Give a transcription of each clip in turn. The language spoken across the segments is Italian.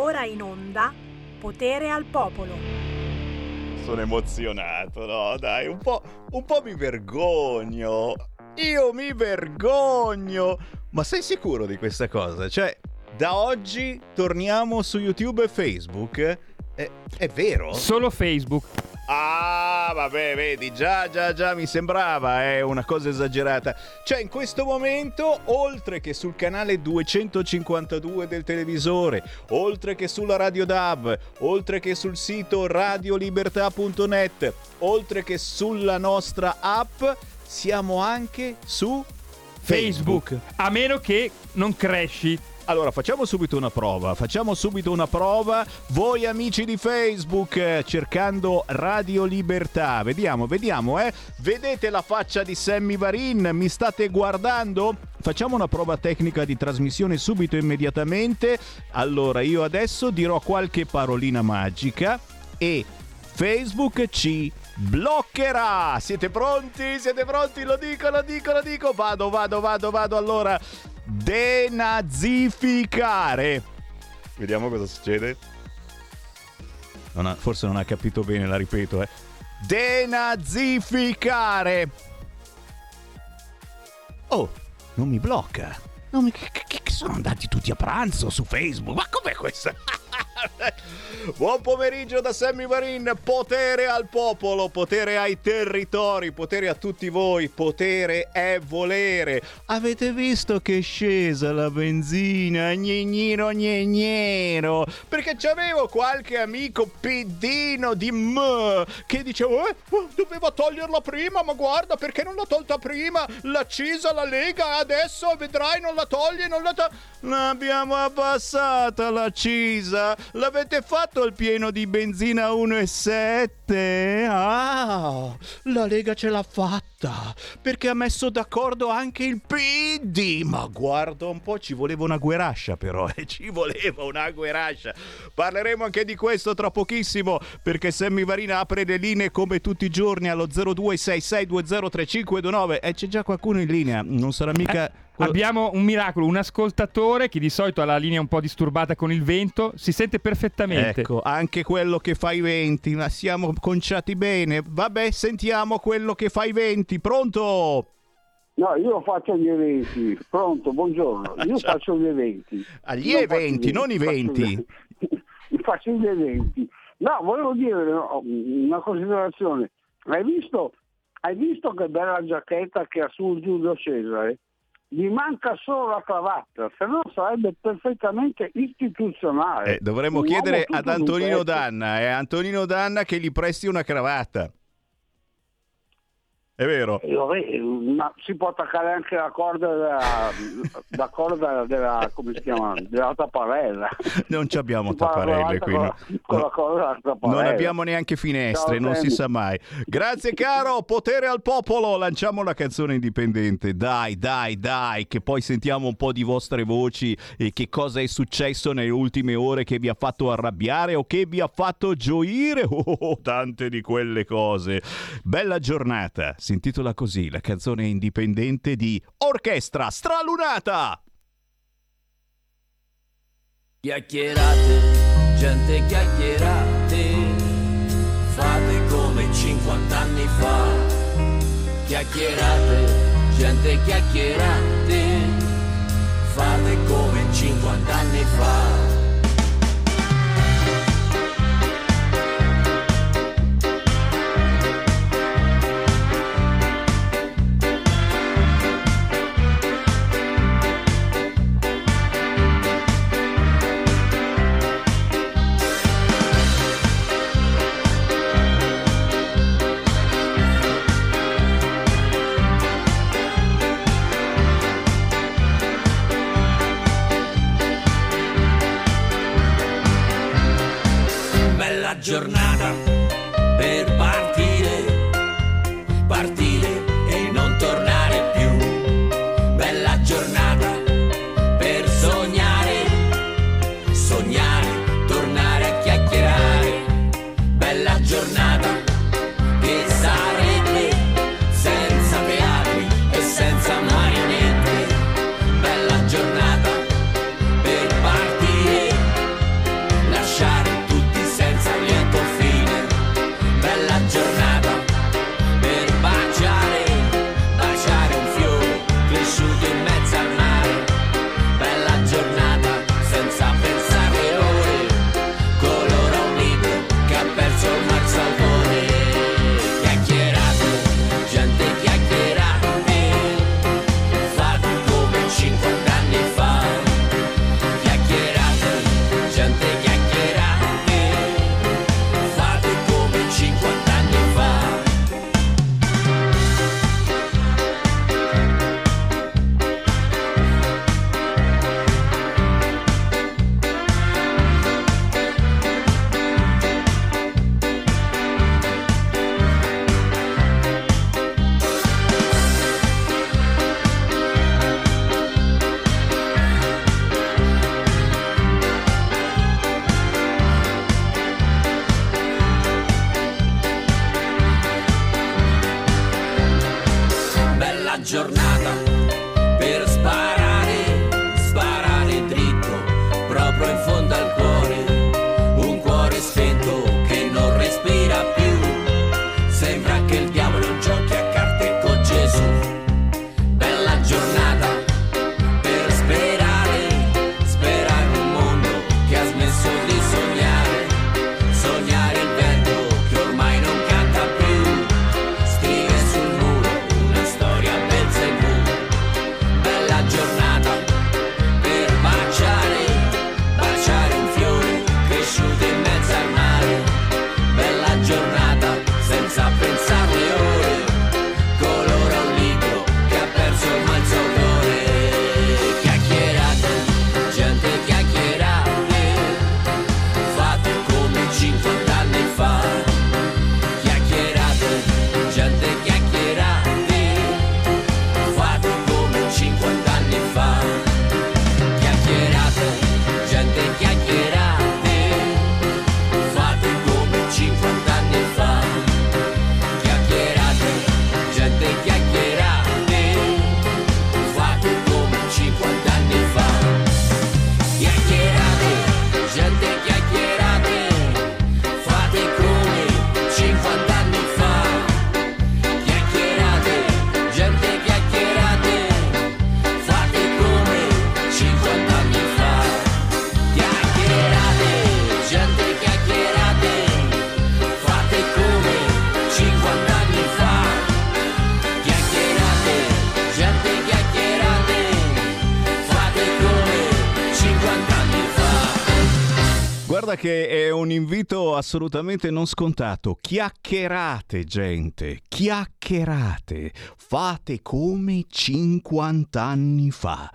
ora in onda Potere al Popolo. Sono emozionato, no? Dai, un po', un po' mi vergogno. Io mi vergogno. Ma sei sicuro di questa cosa? Cioè, da oggi torniamo su YouTube e Facebook? È, è vero? Solo Facebook. Ah, vabbè, vedi, già, già, già, mi sembrava, è una cosa esagerata. Cioè, in questo momento, oltre che sul canale 252 del televisore, oltre che sulla Radio DAB, oltre che sul sito radiolibertà.net, oltre che sulla nostra app, siamo anche su Facebook. Facebook. A meno che non cresci. Allora, facciamo subito una prova. Facciamo subito una prova. Voi amici di Facebook, eh, cercando Radio Libertà. Vediamo, vediamo, eh. Vedete la faccia di Sammy Varin? Mi state guardando? Facciamo una prova tecnica di trasmissione subito immediatamente. Allora, io adesso dirò qualche parolina magica e Facebook ci bloccherà. Siete pronti? Siete pronti? Lo dico, lo dico, lo dico. Vado, vado, vado, vado. Allora, denazificare. Vediamo cosa succede. Non ha- forse non ha capito bene, la ripeto, eh. Denazificare. Oh, non mi blocca. Mi- che, che- che sono andati tutti a pranzo su Facebook? Ma com'è questa? Buon pomeriggio da Sammy Varin, potere al popolo, potere ai territori, potere a tutti voi, potere è volere. Avete visto che è scesa la benzina, gnegnino gnegnero, perché c'avevo qualche amico piddino di me che diceva eh, doveva toglierla prima, ma guarda perché non l'ha tolta prima, l'accisa la Lega, adesso vedrai non la toglie, non la toglie. L'abbiamo abbassata l'accisa, l'avete fatto il pieno di benzina 1,7? Ah, la Lega ce l'ha fatta perché ha messo d'accordo anche il PD. Ma guarda un po', ci voleva una guerascia però, eh, ci voleva una guerascia. Parleremo anche di questo tra pochissimo perché Sammy Varina apre le linee come tutti i giorni allo 0266203529 e c'è già qualcuno in linea, non sarà mica... quello- Abbiamo un miracolo, un ascoltatore che di solito ha la linea un po' disturbata con il vento, si sente perfettamente. Ecco, anche quello che fa i venti, ma siamo conciati bene. Vabbè, sentiamo quello che fa i venti. Pronto? No, io faccio gli eventi. Pronto, buongiorno. Io Ciao. faccio gli eventi. Ah, gli Io faccio eventi, non i venti. gli- Faccio gli eventi. No, volevo dire no, una considerazione. Hai visto, hai visto che bella giacchetta che ha sul Giulio Cesare? Gli manca solo la cravatta, se no sarebbe perfettamente istituzionale. Eh, dovremmo chiedere ad Antonino. Danna, è Antonino Danna che gli presti una cravatta. È vero? Ma si può attaccare anche la corda della, la corda della come si chiama della tapparella Non ci abbiamo Si la tapparelle qui. con la- con la corda della tapparella. Non abbiamo neanche finestre, Ciao, non si Sammy. sa mai. Grazie caro, potere al popolo. Lanciamo una canzone indipendente. Dai, dai, dai, che poi sentiamo un po' di vostre voci e che cosa è successo nelle ultime ore che vi ha fatto arrabbiare o che vi ha fatto gioire. Oh, tante di quelle cose. Bella giornata. Si intitola così la canzone indipendente di Orchestra Stralunata. Chiacchierate, gente chiacchierate, fate come 50 anni fa. Chiacchierate, gente chiacchierate, fate come 50 anni fa. Giornata assolutamente non scontato. Chiacchierate, gente, chiacchierate. Fate come 50 anni fa.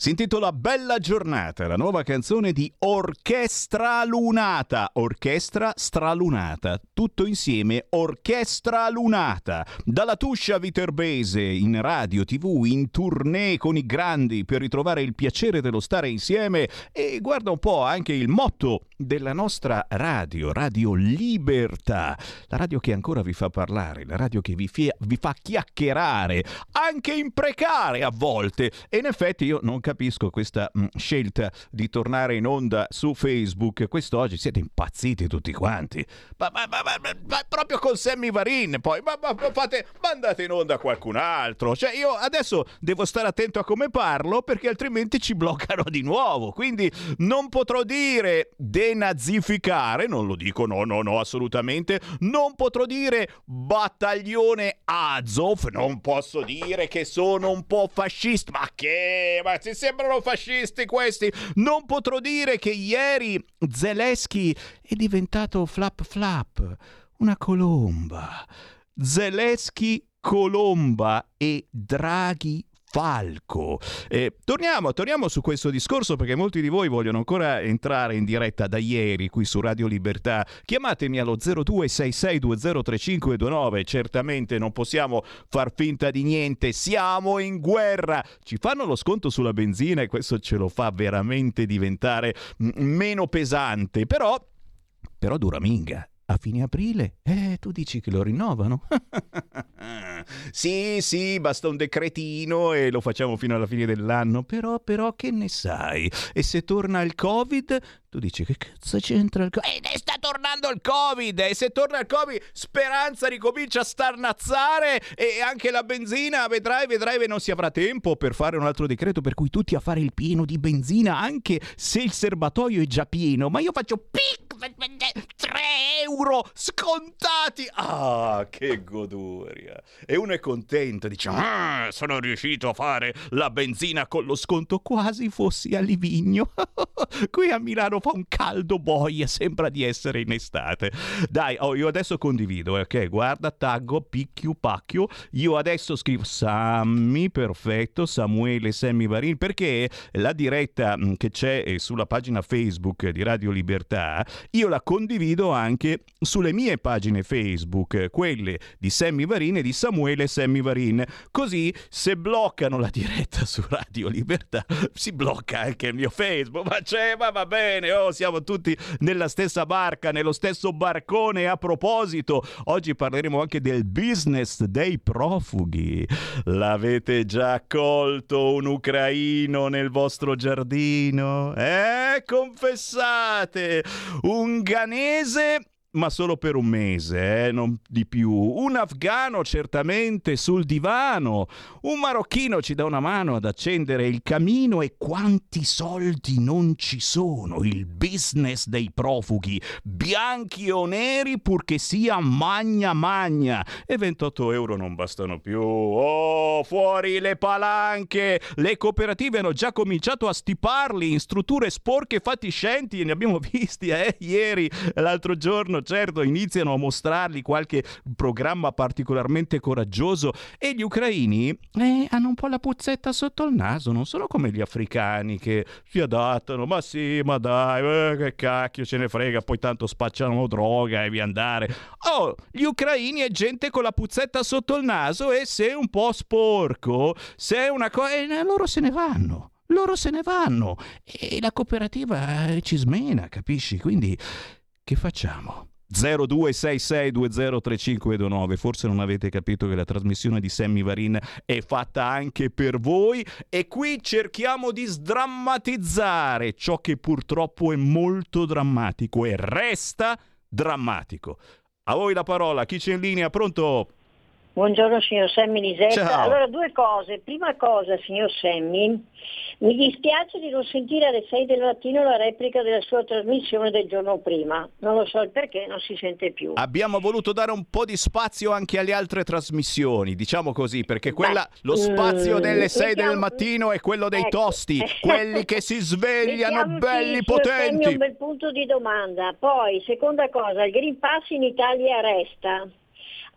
Si intitola Bella giornata, la nuova canzone di Orchestra Lunata. Orchestra stralunata, tutto insieme Orchestra Lunata. Dalla Tuscia Viterbese, in radio, tv, in tournée con i grandi per ritrovare il piacere dello stare insieme e guarda un po' anche il motto della nostra radio, Radio Libertà, la radio che ancora vi fa parlare, la radio che vi, fia- vi fa chiacchierare, anche imprecare a volte. E in effetti io non capisco questa mh, scelta di tornare in onda su Facebook. Quest'oggi siete impazziti tutti quanti. Ma, ma, ma, ma proprio con Sammy Varin, poi ma, fate, mandate in onda qualcun altro. Cioè io adesso devo stare attento a come parlo perché altrimenti ci bloccano di nuovo. Quindi non potrò dire denazificare, non lo dico, no, no, no, assolutamente. Non potrò dire battaglione Azov, non posso dire che sono un po' fascista. Ma che? Ma si sembrano fascisti questi. Non potrò dire che ieri Zelensky è diventato flap flap, una colomba. Zelensky colomba e Draghi Falco. Eh, torniamo, torniamo, su questo discorso perché molti di voi vogliono ancora entrare in diretta da ieri qui su Radio Libertà. Chiamatemi allo 0266203529. Certamente non possiamo far finta di niente. Siamo in guerra. Ci fanno lo sconto sulla benzina e questo ce lo fa veramente diventare meno pesante. Però, però dura minga a fine aprile? Eh, tu dici che lo rinnovano? sì, sì, basta un decretino e lo facciamo fino alla fine dell'anno. Però, però, che ne sai? E se torna il Covid? Tu dici che cazzo c'entra il Covid? E sta tornando il Covid! E se torna il Covid, Speranza ricomincia a starnazzare e anche la benzina, vedrai, vedrai, non si avrà tempo per fare un altro decreto per cui tutti a fare il pieno di benzina, anche se il serbatoio è già pieno. Ma io faccio pic! 3 euro scontati! Ah, che goduria! E uno è contento, dice: ah, sono riuscito a fare la benzina con lo sconto, quasi fossi a Livigno. Qui a Milano fa un caldo boia, sembra di essere in estate. Dai, oh, io adesso condivido, eh, ok? Guarda, taggo, picchio, pacchio. Io adesso scrivo Sammy, perfetto, Samuele Sammy Varin, perché la diretta mm, che c'è eh, sulla pagina Facebook di Radio Libertà io la condivido anche sulle mie pagine Facebook, quelle di Sammy Varin e di Samuele Sammy Varin. Così se bloccano la diretta su Radio Libertà, si blocca anche il mio Facebook. Ma c'è, ma va bene, oh, siamo tutti nella stessa barca, nello stesso barcone. A proposito, oggi parleremo anche del business dei profughi. L'avete già colto un ucraino nel vostro giardino? Eh, confessate! Un ghanese ma solo per un mese, eh, non di più. Un afgano certamente sul divano. Un marocchino ci dà una mano ad accendere il camino e quanti soldi non ci sono. Il business dei profughi, bianchi o neri purché sia magna magna. E 28 euro non bastano più. Oh, fuori le palanche! Le cooperative hanno già cominciato a stiparli in strutture sporche e fatiscenti. Ne abbiamo visti, eh, ieri, l'altro giorno certo iniziano a mostrargli qualche programma particolarmente coraggioso e gli ucraini eh, hanno un po' la puzzetta sotto il naso, non sono come gli africani che si adattano, ma sì, ma dai, eh, che cacchio ce ne frega, poi tanto spacciano droga e via andare. Oh, gli ucraini è gente con la puzzetta sotto il naso e se è un po' sporco, se è una cosa... Eh, loro se ne vanno loro se ne vanno e la cooperativa eh, ci smena, capisci? Quindi che facciamo? 0266203529 forse non avete capito che la trasmissione di Sammy Varin è fatta anche per voi e qui cerchiamo di sdrammatizzare ciò che purtroppo è molto drammatico e resta drammatico a voi la parola chi c'è in linea pronto? Buongiorno signor Semmi Lisetta. Ciao. Allora due cose. Prima cosa signor Semmi, mi dispiace di non sentire alle 6 del mattino la replica della sua trasmissione del giorno prima. Non lo so il perché, non si sente più. Abbiamo voluto dare un po' di spazio anche alle altre trasmissioni, diciamo così, perché quella, lo spazio mm, delle 6 del mettiamo- mattino è quello dei ecco. tosti, quelli che si svegliano belli potenti. un bel punto di domanda. Poi, seconda cosa, il Green Pass in Italia resta.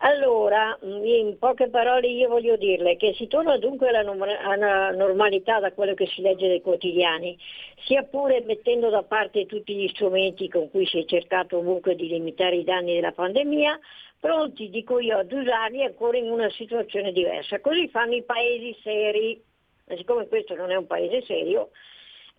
Allora, in poche parole io voglio dirle che si torna dunque alla, nom- alla normalità da quello che si legge dai quotidiani, sia pure mettendo da parte tutti gli strumenti con cui si è cercato ovunque di limitare i danni della pandemia, pronti, dico io, ad usarli ancora in una situazione diversa. Così fanno i paesi seri. E siccome questo non è un paese serio,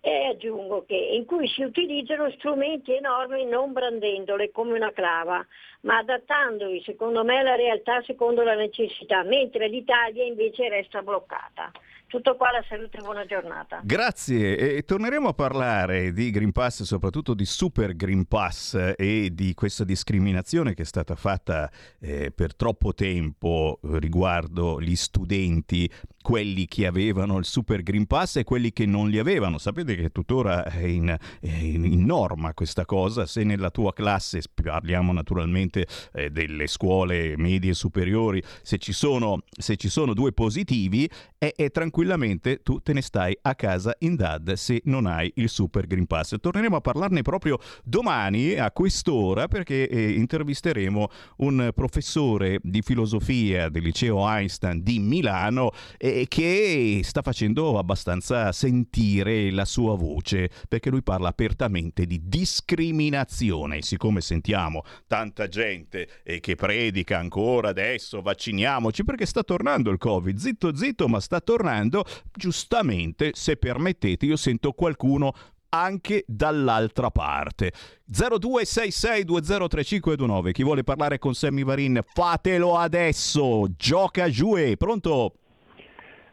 e aggiungo che in cui si utilizzano strumenti e norme non brandendole come una clava, ma adattandoli secondo me alla realtà secondo la necessità, mentre l'Italia invece resta bloccata. Tutto qua, la salute e buona giornata. Grazie, e torneremo a parlare di Green Pass, soprattutto di Super Green Pass e di questa discriminazione che è stata fatta eh, per troppo tempo riguardo gli studenti, quelli che avevano il Super Green Pass e quelli che non li avevano. Sapete che tuttora è in, è in norma questa cosa, se nella tua classe, parliamo naturalmente eh, delle scuole medie e superiori, se ci sono, se ci sono due positivi, e, e tranquillamente tu te ne stai a casa in DAD se non hai il Super Green Pass. Torneremo a parlarne proprio domani a quest'ora perché eh, intervisteremo un professore di filosofia del liceo Einstein di Milano eh, che sta facendo abbastanza sentire la sua voce perché lui parla apertamente di discriminazione. Siccome sentiamo tanta gente eh, che predica ancora adesso vacciniamoci perché sta tornando il Covid, zitto zitto, ma sta tornando. Giustamente, se permettete, io sento qualcuno anche dall'altra parte. 0266203529. Chi vuole parlare con Sammy Varin, fatelo adesso. Gioca giù e pronto?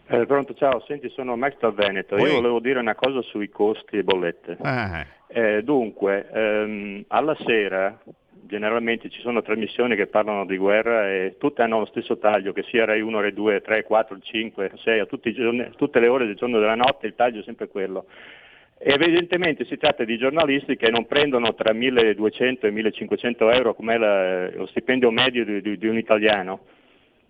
Eh, pronto, ciao, senti, sono Max dal Veneto. Oi. Io volevo dire una cosa sui costi e bollette. Ah, Eh, dunque, ehm, alla sera generalmente ci sono trasmissioni che parlano di guerra e tutte hanno lo stesso taglio, che sia Rai 1, Rai 2, 3, 4, 5, 6, a giorni- tutte le ore del giorno e della notte il taglio è sempre quello. E evidentemente si tratta di giornalisti che non prendono tra 1200 e 1500 euro come lo stipendio medio di- di- di un italiano.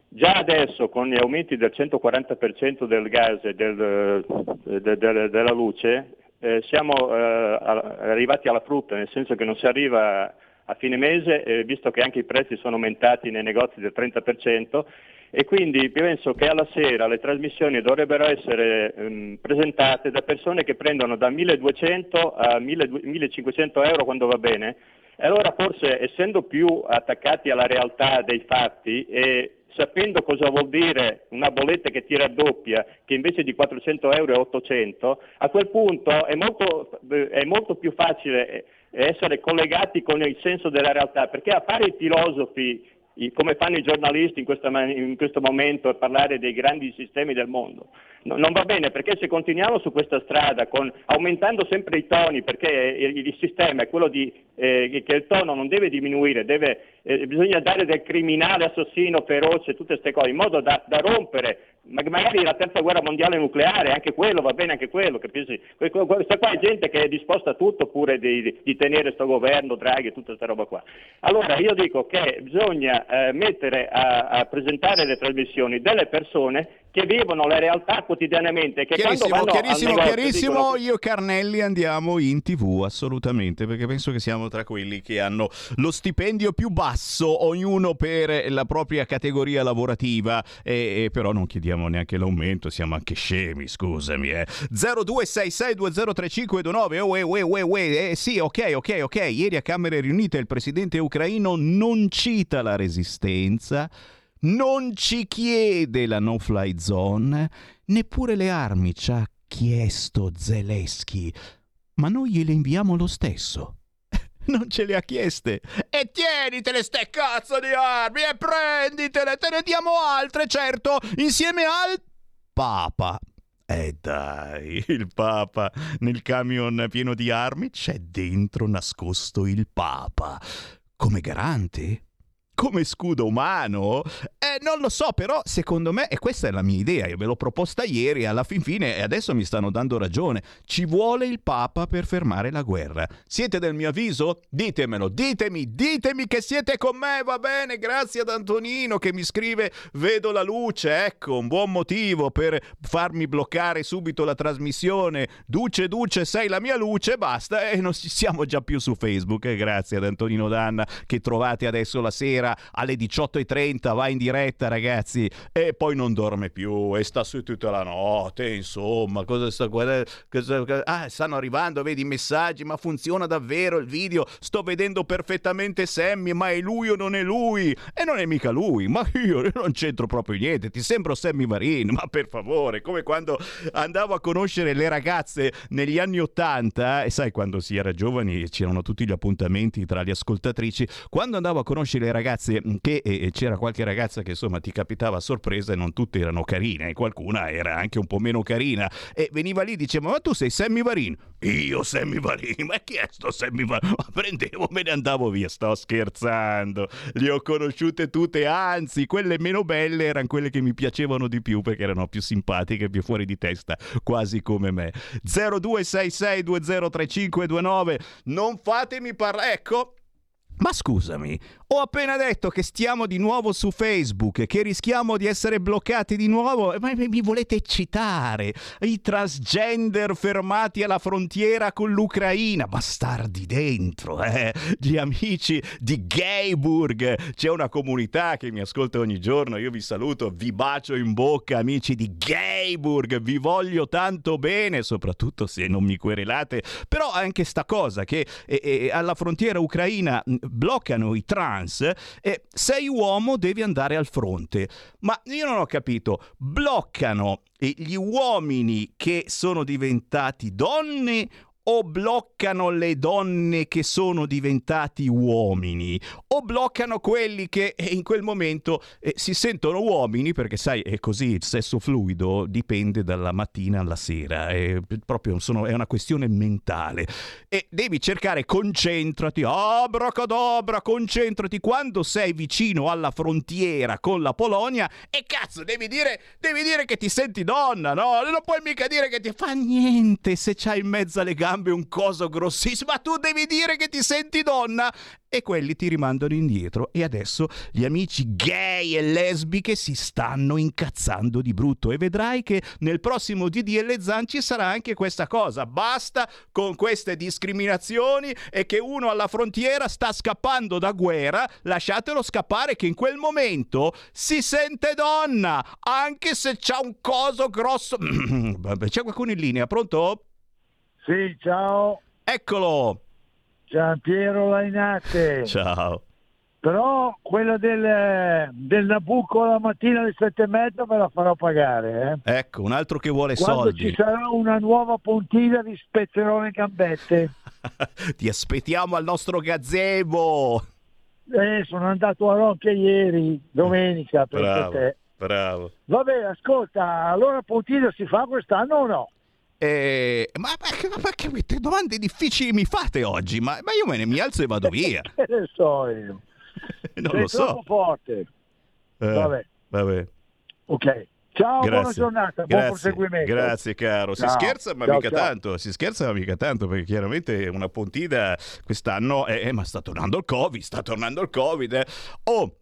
Già adesso con gli aumenti del 140% del gas e del, de- de- della luce eh, siamo eh, arrivati alla frutta, nel senso che non si arriva a fine mese, eh, visto che anche i prezzi sono aumentati nei negozi del 30%, e quindi penso che alla sera le trasmissioni dovrebbero essere ehm, presentate da persone che prendono da 1200 a 1200 1500 euro quando va bene. E allora forse essendo più attaccati alla realtà dei fatti e sapendo cosa vuol dire una bolletta che ti raddoppia, che invece di 400 euro è 800, a quel punto è molto, è molto più facile essere collegati con il senso della realtà, perché a fare i filosofi come fanno i giornalisti in, questa ma- in questo momento a parlare dei grandi sistemi del mondo. No- non va bene perché se continuiamo su questa strada con- aumentando sempre i toni, perché il, il sistema è quello di, eh, che il tono non deve diminuire, deve, eh, bisogna dare del criminale assassino feroce, tutte queste cose, in modo da, da rompere ma- magari la terza guerra mondiale nucleare, anche quello, va bene anche quello, capisci? Que- que- Questa qua è gente che è disposta a tutto pure di, di tenere questo governo, Draghi e tutta questa roba qua. Allora io dico che bisogna eh, mettere a, a presentare le trasmissioni delle persone che vivono le realtà quotidianamente, che Chiarissimo, chiarissimo, negozio chiarissimo. dicono- Io e Carnelli andiamo in tv, assolutamente, perché penso che siamo tra quelli che hanno lo stipendio più basso, ognuno per la propria categoria lavorativa, e, e però non chiediamo neanche l'aumento, siamo anche scemi, scusami. Eh. 0266203529, oh, eh, eh, eh, eh, eh, sì, ok, ok, ok. Ieri a Camere riunite il presidente ucraino non cita la resistenza, non ci chiede la no-fly zone, neppure le armi ci ha chiesto Zelensky, ma noi gliele inviamo lo stesso. Non ce le ha chieste. E tienitele ste cazzo di armi e prenditele, te ne diamo altre, certo, insieme al Papa. E dai, il Papa nel camion pieno di armi c'è dentro nascosto il Papa. Come garante? Come scudo umano? Eh, non lo so, però secondo me, e questa è la mia idea, io ve l'ho proposta ieri, alla fin fine, e adesso mi stanno dando ragione, ci vuole il Papa per fermare la guerra. Siete del mio avviso? Ditemelo, ditemi, ditemi che siete con me, va bene, grazie ad Antonino che mi scrive, vedo la luce, ecco, un buon motivo per farmi bloccare subito la trasmissione. Duce, Duce, sei la mia luce, basta, e non siamo già più su Facebook, eh, grazie ad Antonino Danna che trovate adesso la sera alle 18.30, va in diretta ragazzi, e poi non dorme più e sta su tutta la notte, insomma, cosa sta guardando? Ah, stanno arrivando, vedi i messaggi, ma funziona davvero il video, sto vedendo perfettamente Sammy, ma è lui o non è lui? E non è mica lui, ma io non c'entro proprio niente, ti sembro Sammy Varin, ma per favore, come quando andavo a conoscere le ragazze negli anni 80, e sai quando si era giovani c'erano tutti gli appuntamenti tra le ascoltatrici, quando andavo a conoscere le ragazze che e c'era qualche ragazza che insomma ti capitava a sorpresa e non tutte erano carine, qualcuna era anche un po' meno carina e veniva lì e diceva ma tu sei Sammy Varin? Io Sammy Varin? Ma chi è sto Sammy Varin? Ma prendevo, me ne andavo via, sto scherzando, le ho conosciute tutte, anzi quelle meno belle erano quelle che mi piacevano di più perché erano più simpatiche, più fuori di testa, quasi come me. 0266203529 non fatemi parlare, ecco ma scusami, ho appena detto che stiamo di nuovo su Facebook, che rischiamo di essere bloccati di nuovo, ma mi volete eccitare? I transgender fermati alla frontiera con l'Ucraina, bastardi dentro, eh? Gli amici di Gayburg, c'è una comunità che mi ascolta ogni giorno, io vi saluto, vi bacio in bocca, amici di Gayburg, vi voglio tanto bene, soprattutto se non mi querelate, però anche sta cosa che eh, eh, alla frontiera ucraina bloccano i trans e sei uomo devi andare al fronte. Ma io non ho capito, bloccano gli uomini che sono diventati donne o bloccano le donne che sono diventati uomini o bloccano quelli che eh, in quel momento eh, si sentono uomini perché sai è così il sesso fluido dipende dalla mattina alla sera è proprio sono, è una questione mentale. E devi cercare concentrati abracadabra concentrati. Quando sei vicino alla frontiera con la Polonia e cazzo devi dire devi dire che ti senti donna no? Non puoi mica dire che ti fa niente se c'hai in mezzo alle gambe gambe un coso grossissimo, ma tu devi dire che ti senti donna e quelli ti rimandano indietro e adesso gli amici gay e lesbiche si stanno incazzando di brutto e vedrai che nel prossimo DDL Zan ci sarà anche questa cosa. Basta con queste discriminazioni e che uno alla frontiera sta scappando da guerra, lasciatelo scappare che in quel momento si sente donna, anche se c'ha un coso grosso. C'è qualcuno in linea, pronto? Sì, ciao. Eccolo. Giampiero Lainate. Ciao. Però quella del, del Nabucco la mattina alle sette e mezza me la farò pagare. Eh? Ecco, un altro che vuole Quando soldi. ci sarà una nuova puntina di spezzerone e gambette. Ti aspettiamo al nostro gazebo. Eh, sono andato a Rocchia ieri, domenica, per Bravo, te. bravo. Vabbè, ascolta, allora puntina si fa quest'anno o no? Eh, ma, ma, ma che ma, domande difficili mi fate oggi? Ma, ma io me ne mi alzo e vado via. che ne so io. non Sei lo so. troppo forte. Eh, Vabbè. vabbè. Ok. Ciao, buona Grazie. giornata, buon Grazie, proseguimento. grazie caro. Si Ciao. scherza ma Ciao, mica ciao. tanto, si scherza ma mica tanto perché chiaramente una pontina quest'anno, eh, eh, ma sta tornando il Covid, sta tornando il Covid. eh. Oh,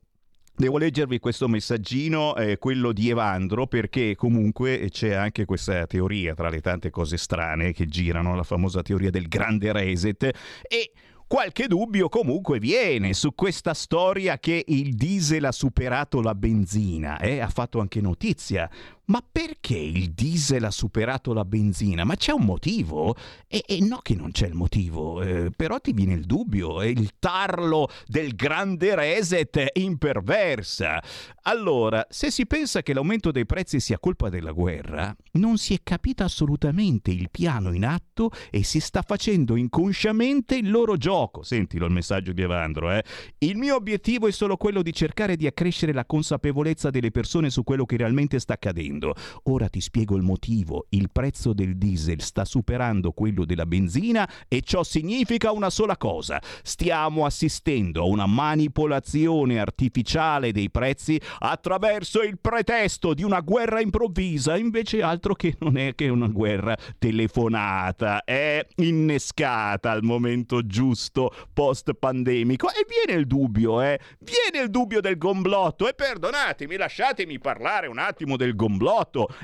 Devo leggervi questo messaggino, eh, quello di Evandro, perché comunque c'è anche questa teoria tra le tante cose strane che girano, la famosa teoria del grande reset, e qualche dubbio comunque viene su questa storia che il diesel ha superato la benzina, eh? ha fatto anche notizia. Ma perché il diesel ha superato la benzina? Ma c'è un motivo? E, e no che non c'è il motivo, eh, però ti viene il dubbio, è il tarlo del grande reset imperversa. Allora, se si pensa che l'aumento dei prezzi sia colpa della guerra, non si è capito assolutamente il piano in atto e si sta facendo inconsciamente il loro gioco. Sentilo il messaggio di Evandro, eh. Il mio obiettivo è solo quello di cercare di accrescere la consapevolezza delle persone su quello che realmente sta accadendo. Scendendo. Ora ti spiego il motivo. Il prezzo del diesel sta superando quello della benzina e ciò significa una sola cosa. Stiamo assistendo a una manipolazione artificiale dei prezzi attraverso il pretesto di una guerra improvvisa, invece altro che non è che una guerra telefonata, è innescata al momento giusto post pandemico e viene il dubbio, eh? Viene il dubbio del gomblotto e perdonatemi, lasciatemi parlare un attimo del gomblotto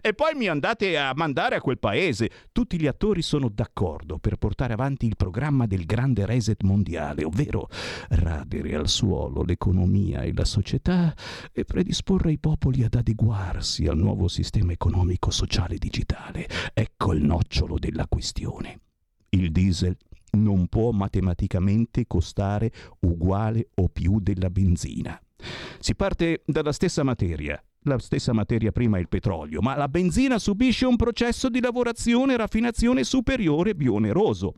e poi mi andate a mandare a quel paese. Tutti gli attori sono d'accordo per portare avanti il programma del grande reset mondiale, ovvero radere al suolo l'economia e la società e predisporre i popoli ad adeguarsi al nuovo sistema economico sociale digitale. Ecco il nocciolo della questione. Il diesel non può matematicamente costare uguale o più della benzina. Si parte dalla stessa materia, la stessa materia prima è il petrolio, ma la benzina subisce un processo di lavorazione e raffinazione superiore più oneroso.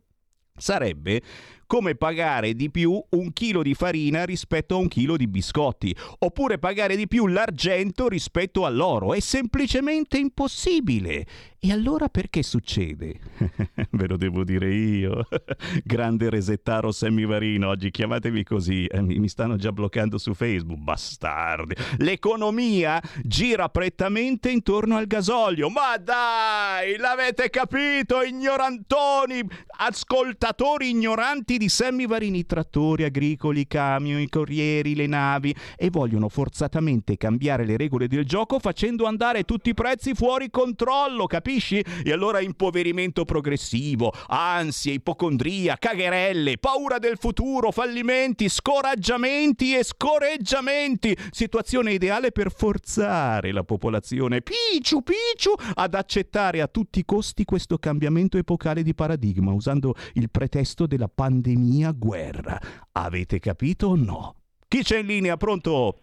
Sarebbe come pagare di più un chilo di farina rispetto a un chilo di biscotti, oppure pagare di più l'argento rispetto all'oro. È semplicemente impossibile. E allora perché succede? Ve lo devo dire io. Grande resettaro semivarino, oggi chiamatemi così. Eh, mi stanno già bloccando su Facebook, bastardi. L'economia gira prettamente intorno al gasolio. Ma dai, l'avete capito, ignorantoni, ascoltatori ignoranti di semivarini, trattori agricoli, camion, i corrieri, le navi e vogliono forzatamente cambiare le regole del gioco facendo andare tutti i prezzi fuori controllo, capisci? E allora impoverimento progressivo, ansie, ipocondria, cagherelle, paura del futuro, fallimenti, scoraggiamenti e scoreggiamenti. Situazione ideale per forzare la popolazione picciu picciu ad accettare a tutti i costi questo cambiamento epocale di paradigma usando il pretesto della pandemia guerra. Avete capito o no? Chi c'è in linea? Pronto?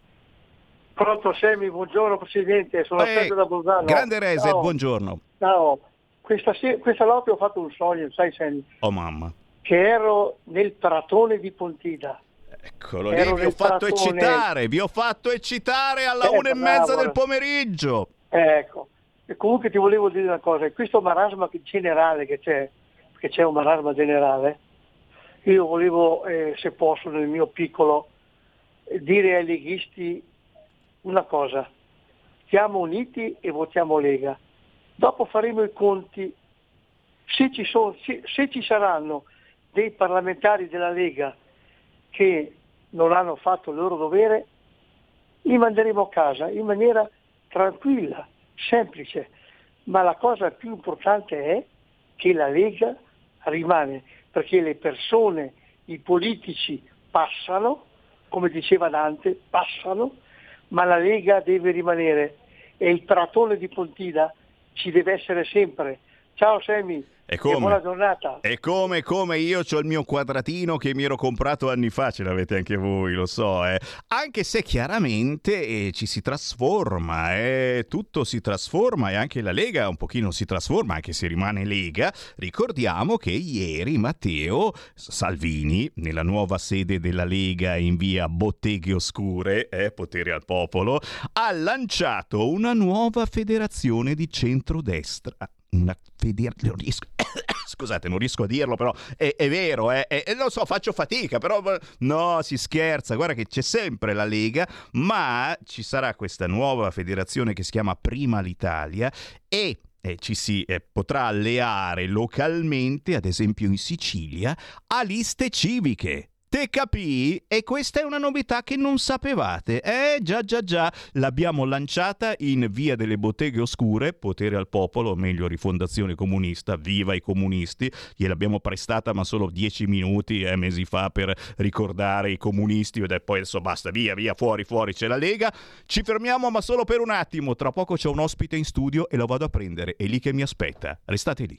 Pronto Semi, buongiorno Presidente, sono eh, da Bolzano. Grande Reset, Ciao. buongiorno. Ciao, questa, questa notte ho fatto un sogno, sai Semi, Oh mamma. che ero nel pratone di Pontida. Eccolo lì, vi ho fatto pratone. eccitare, vi ho fatto eccitare alla Eh, una e mezza del pomeriggio. Ecco, e comunque ti volevo dire una cosa, questo marasma generale che c'è, che c'è un marasma generale, io volevo, eh, se posso, nel mio piccolo, dire ai leghisti una cosa, stiamo uniti e votiamo Lega, dopo faremo i conti, se ci, sono- se- se ci saranno dei parlamentari della Lega che non hanno fatto il loro dovere, li manderemo a casa in maniera tranquilla, semplice, ma la cosa più importante è che la Lega rimane, perché le persone, i politici passano, come diceva Dante, passano, ma la Lega deve rimanere e il tratone di Pontida ci deve essere sempre. Ciao Semi E come? buona giornata. E come, come io ho il mio quadratino che mi ero comprato anni fa, ce l'avete anche voi, lo so, eh. Anche se chiaramente eh, ci si trasforma, eh. tutto si trasforma e anche la Lega un pochino si trasforma, anche se rimane Lega. Ricordiamo che ieri Matteo Salvini, nella nuova sede della Lega in via Botteghe Oscure, eh, potere al popolo, ha lanciato una nuova federazione di centrodestra. Una federazione... Non riesco... Scusate, non riesco a dirlo, però è, è vero, eh, è- è- lo so, faccio fatica, però no, si scherza, guarda che c'è sempre la Lega, ma ci sarà questa nuova federazione che si chiama Prima l'Italia e eh, ci si eh, potrà alleare localmente, ad esempio in Sicilia, a liste civiche. Te capì? E questa è una novità che non sapevate. Eh già già già, l'abbiamo lanciata in Via delle Botteghe Oscure, potere al popolo, o meglio rifondazione comunista, viva i comunisti. Gliel'abbiamo prestata ma solo dieci minuti, eh, mesi fa, per ricordare i comunisti è poi adesso basta, via, via, fuori, fuori, c'è la Lega. Ci fermiamo ma solo per un attimo, tra poco c'è un ospite in studio e lo vado a prendere, è lì che mi aspetta. Restate lì.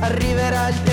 arriverà il tempo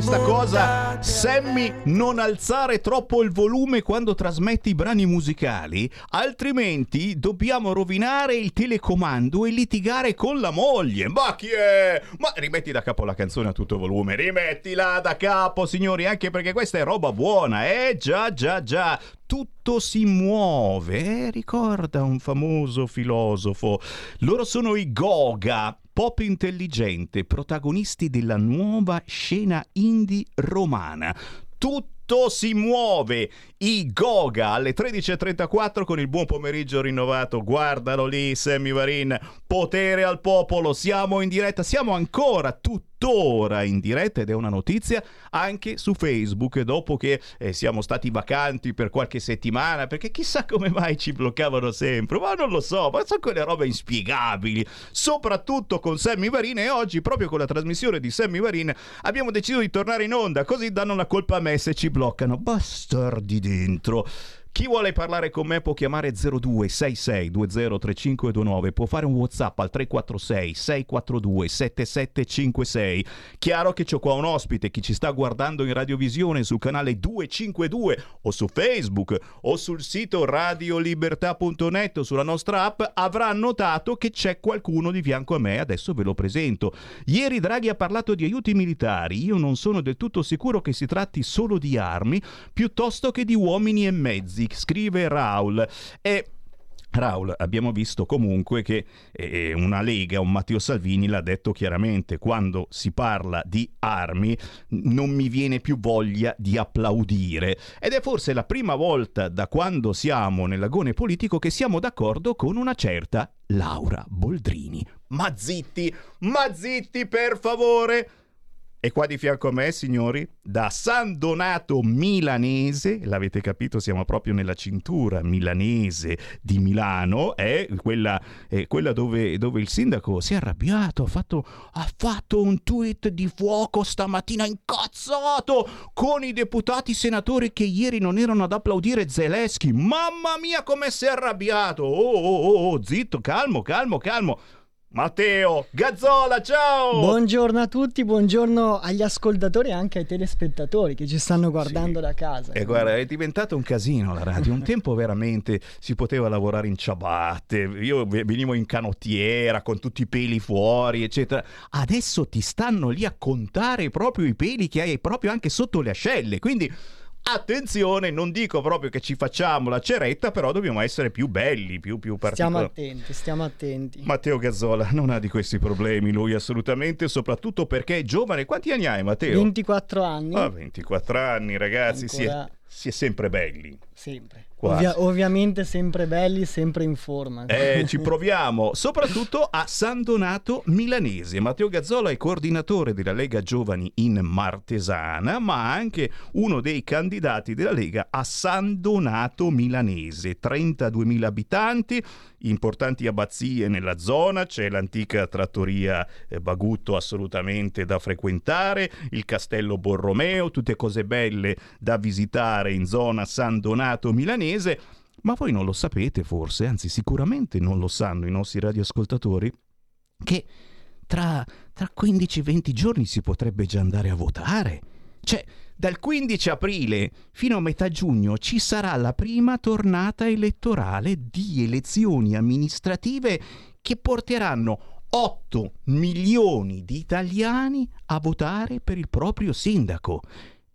mi scrive questa cosa? Sammy, non alzare troppo il volume quando trasmetti i brani musicali, altrimenti dobbiamo rovinare il telecomando e litigare con la moglie. Ma chi è? Ma rimetti da capo la canzone a tutto volume, rimettila da capo, signori, anche perché questa è roba buona, eh? Già, già, già. Tutto si muove, eh? ricorda un famoso filosofo. Loro sono i Goga, pop intelligente, protagonisti della nuova scena indie romana. Tutto si muove. I Goga alle 13.34 con il buon pomeriggio rinnovato. Guardalo lì, Sammy Varin. Potere al popolo. Siamo in diretta. Siamo ancora tuttora in diretta ed è una notizia anche su Facebook dopo che eh, siamo stati vacanti per qualche settimana perché chissà come mai ci bloccavano sempre ma non lo so ma sono quelle robe inspiegabili soprattutto con Sammy Varin e oggi proprio con la trasmissione di Sammy Varin abbiamo deciso di tornare in onda così danno la colpa a me se ci bloccano. Bastardi dentro chi vuole parlare con me può chiamare 0266203529, può fare un WhatsApp al 346 642 7756. Chiaro che c'ho qua un ospite, chi ci sta guardando in radiovisione sul canale 252 o su Facebook o sul sito radiolibertà.net o sulla nostra app avrà notato che c'è qualcuno di fianco a me, adesso ve lo presento. Ieri Draghi ha parlato di aiuti militari, io non sono del tutto sicuro che si tratti solo di armi piuttosto che di uomini e mezzi, scrive Raul. E Raul, abbiamo visto comunque che eh, una Lega, un Matteo Salvini l'ha detto chiaramente, quando si parla di armi non mi viene più voglia di applaudire ed è forse la prima volta da quando siamo nell'agone politico che siamo d'accordo con una certa Laura Boldrini. Ma zitti, ma zitti per favore! E qua di fianco a me, signori, da San Donato milanese, l'avete capito, siamo proprio nella cintura milanese di Milano, è quella, è quella dove, dove il sindaco si è arrabbiato, ha fatto, ha fatto un tweet di fuoco stamattina incazzato con i deputati senatori che ieri non erano ad applaudire Zelensky. Mamma mia come si è arrabbiato! Oh, oh, oh, oh, zitto, calmo, calmo, calmo. Matteo, Gazzola, ciao! Buongiorno a tutti, buongiorno agli ascoltatori e anche ai telespettatori che ci stanno guardando da casa. E guarda, è diventato un casino la radio. Un tempo veramente si poteva lavorare in ciabatte. Io ve- venivo in canottiera con tutti i peli fuori, eccetera. Adesso ti stanno lì a contare proprio i peli che hai proprio anche sotto le ascelle. Quindi attenzione, non dico proprio che ci facciamo la ceretta, però dobbiamo essere più belli, più, più Stiamo particolari. attenti, stiamo attenti. Matteo Gazzola non ha di questi problemi, lui assolutamente, soprattutto perché è giovane. Quanti anni hai, Matteo? 24 anni. Ah, 24 anni, ragazzi, si è, Ancora- si è sempre belli. Sempre. Ovvia- ovviamente sempre belli, sempre in forma. Eh, ci proviamo, soprattutto a San Donato Milanese. Matteo Gazzola è coordinatore della Lega Giovani in Martesana, ma anche uno dei candidati della Lega a San Donato Milanese. 32.000 abitanti, importanti abbazie nella zona, c'è l'antica trattoria eh, Bagutto assolutamente da frequentare, il castello Borromeo, tutte cose belle da visitare in zona San Donato Milanese. Ma voi non lo sapete forse, anzi sicuramente non lo sanno i nostri radioascoltatori, che tra, tra 15-20 giorni si potrebbe già andare a votare. Cioè, dal 15 aprile fino a metà giugno ci sarà la prima tornata elettorale di elezioni amministrative che porteranno 8 milioni di italiani a votare per il proprio sindaco.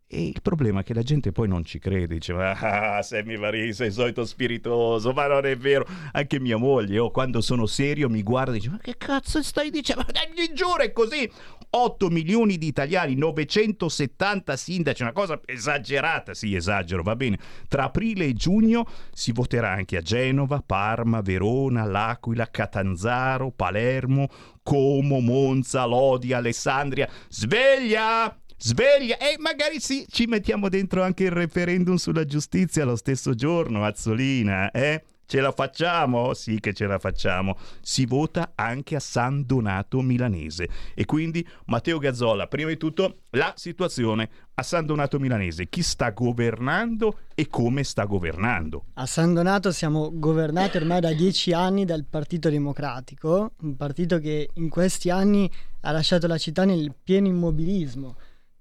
E il problema è che la gente poi non ci crede, dice ah Sammy Varin sei solito spiritoso, ma non è vero. Anche mia moglie, oh, quando sono serio mi guarda e dice ma che cazzo stai dicendo? Mi giuro è così. 8 milioni di italiani, 970 sindaci, una cosa esagerata, sì esagero, va bene. Tra aprile e giugno si voterà anche a Genova, Parma, Verona, L'Aquila, Catanzaro, Palermo, Como, Monza, Lodi, Alessandria. Sveglia! Sveglia! E magari sì, ci mettiamo dentro anche il referendum sulla giustizia lo stesso giorno, Azzolina, eh? Ce la facciamo? Sì che ce la facciamo. Si vota anche a San Donato Milanese. E quindi, Matteo Gazzola, prima di tutto, la situazione a San Donato Milanese. Chi sta governando e come sta governando? A San Donato siamo governati ormai da dieci anni dal Partito Democratico, un partito che in questi anni ha lasciato la città nel pieno immobilismo.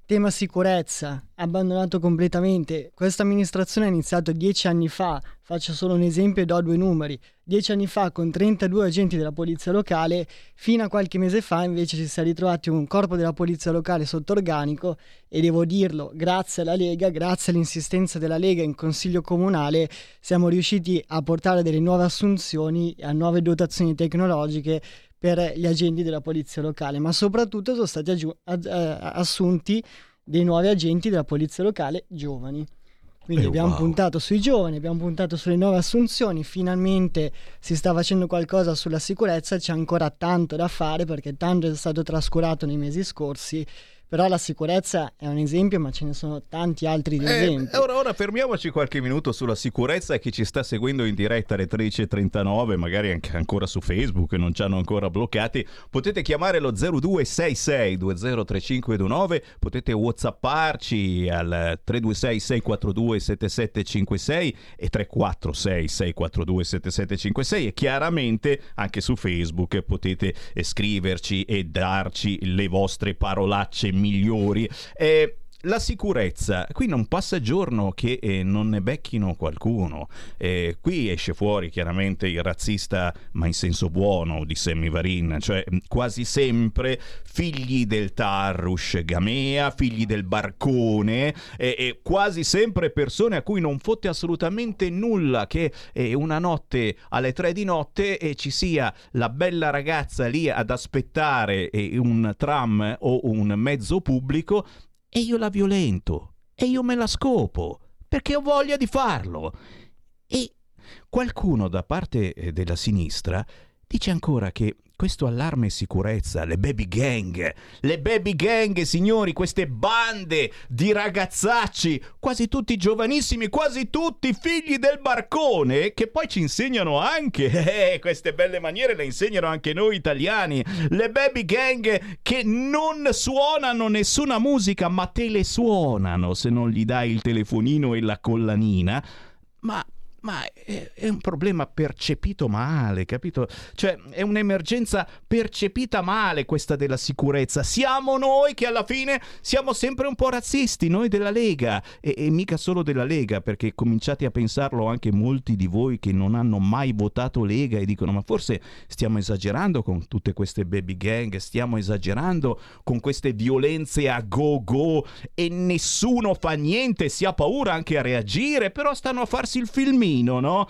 Tema sicurezza, abbandonato completamente. Questa amministrazione ha iniziato dieci anni fa, faccio solo un esempio e do due numeri. Dieci anni fa con 32 agenti della polizia locale, fino a qualche mese fa invece si è ritrovati un corpo della polizia locale sotto organico e devo dirlo, grazie alla Lega, grazie all'insistenza della Lega in consiglio comunale, siamo riusciti a portare delle nuove assunzioni, a nuove dotazioni tecnologiche per gli agenti della polizia locale, ma soprattutto sono stati aggiu- ad- eh, assunti dei nuovi agenti della polizia locale giovani. Quindi Eh, abbiamo wow. puntato sui giovani, abbiamo puntato sulle nuove assunzioni, finalmente si sta facendo qualcosa sulla sicurezza, c'è ancora tanto da fare perché tanto è stato trascurato nei mesi scorsi, però la sicurezza è un esempio, ma ce ne sono tanti altri di Eh, esempi. ora, ora fermiamoci qualche minuto sulla sicurezza e chi ci sta seguendo in diretta alle 13.39, magari anche ancora su Facebook, non ci hanno ancora bloccati, potete chiamare lo 0266 203529, potete whatsapparci al 326 642 7756 e 346 642 7756 e chiaramente anche su Facebook potete eh, scriverci e darci le vostre parolacce migliori. Eh, la sicurezza, qui non passa giorno che eh, non ne becchino qualcuno. Eh, qui esce fuori chiaramente il razzista, ma in senso buono, di Sammy Varin, cioè mh, quasi sempre figli del Tarrush Gamea, figli del Barcone, e, e quasi sempre persone a cui non fotte assolutamente nulla che eh, una notte alle tre di notte eh, ci sia la bella ragazza lì ad aspettare eh, un tram o un mezzo pubblico e io la violento e io me la scopo perché ho voglia di farlo. E qualcuno da parte eh, della sinistra dice ancora che questo allarme sicurezza, le baby gang, le baby gang, signori, queste bande di ragazzacci, quasi tutti giovanissimi, quasi tutti figli del barcone, che poi ci insegnano anche, eh, queste belle maniere le insegnano anche noi italiani, le baby gang che non suonano nessuna musica, ma te le suonano se non gli dai il telefonino e la collanina, ma ma è, è un problema percepito male, capito? Cioè, è un'emergenza percepita male questa della sicurezza. Siamo noi che alla fine siamo sempre un po' razzisti, noi della Lega, e, e mica solo della Lega, perché cominciate a pensarlo anche molti di voi che non hanno mai votato Lega e dicono ma forse stiamo esagerando con tutte queste baby gang, stiamo esagerando con queste violenze a go go e nessuno fa niente, si ha paura anche a reagire, però stanno a farsi il filmino, no?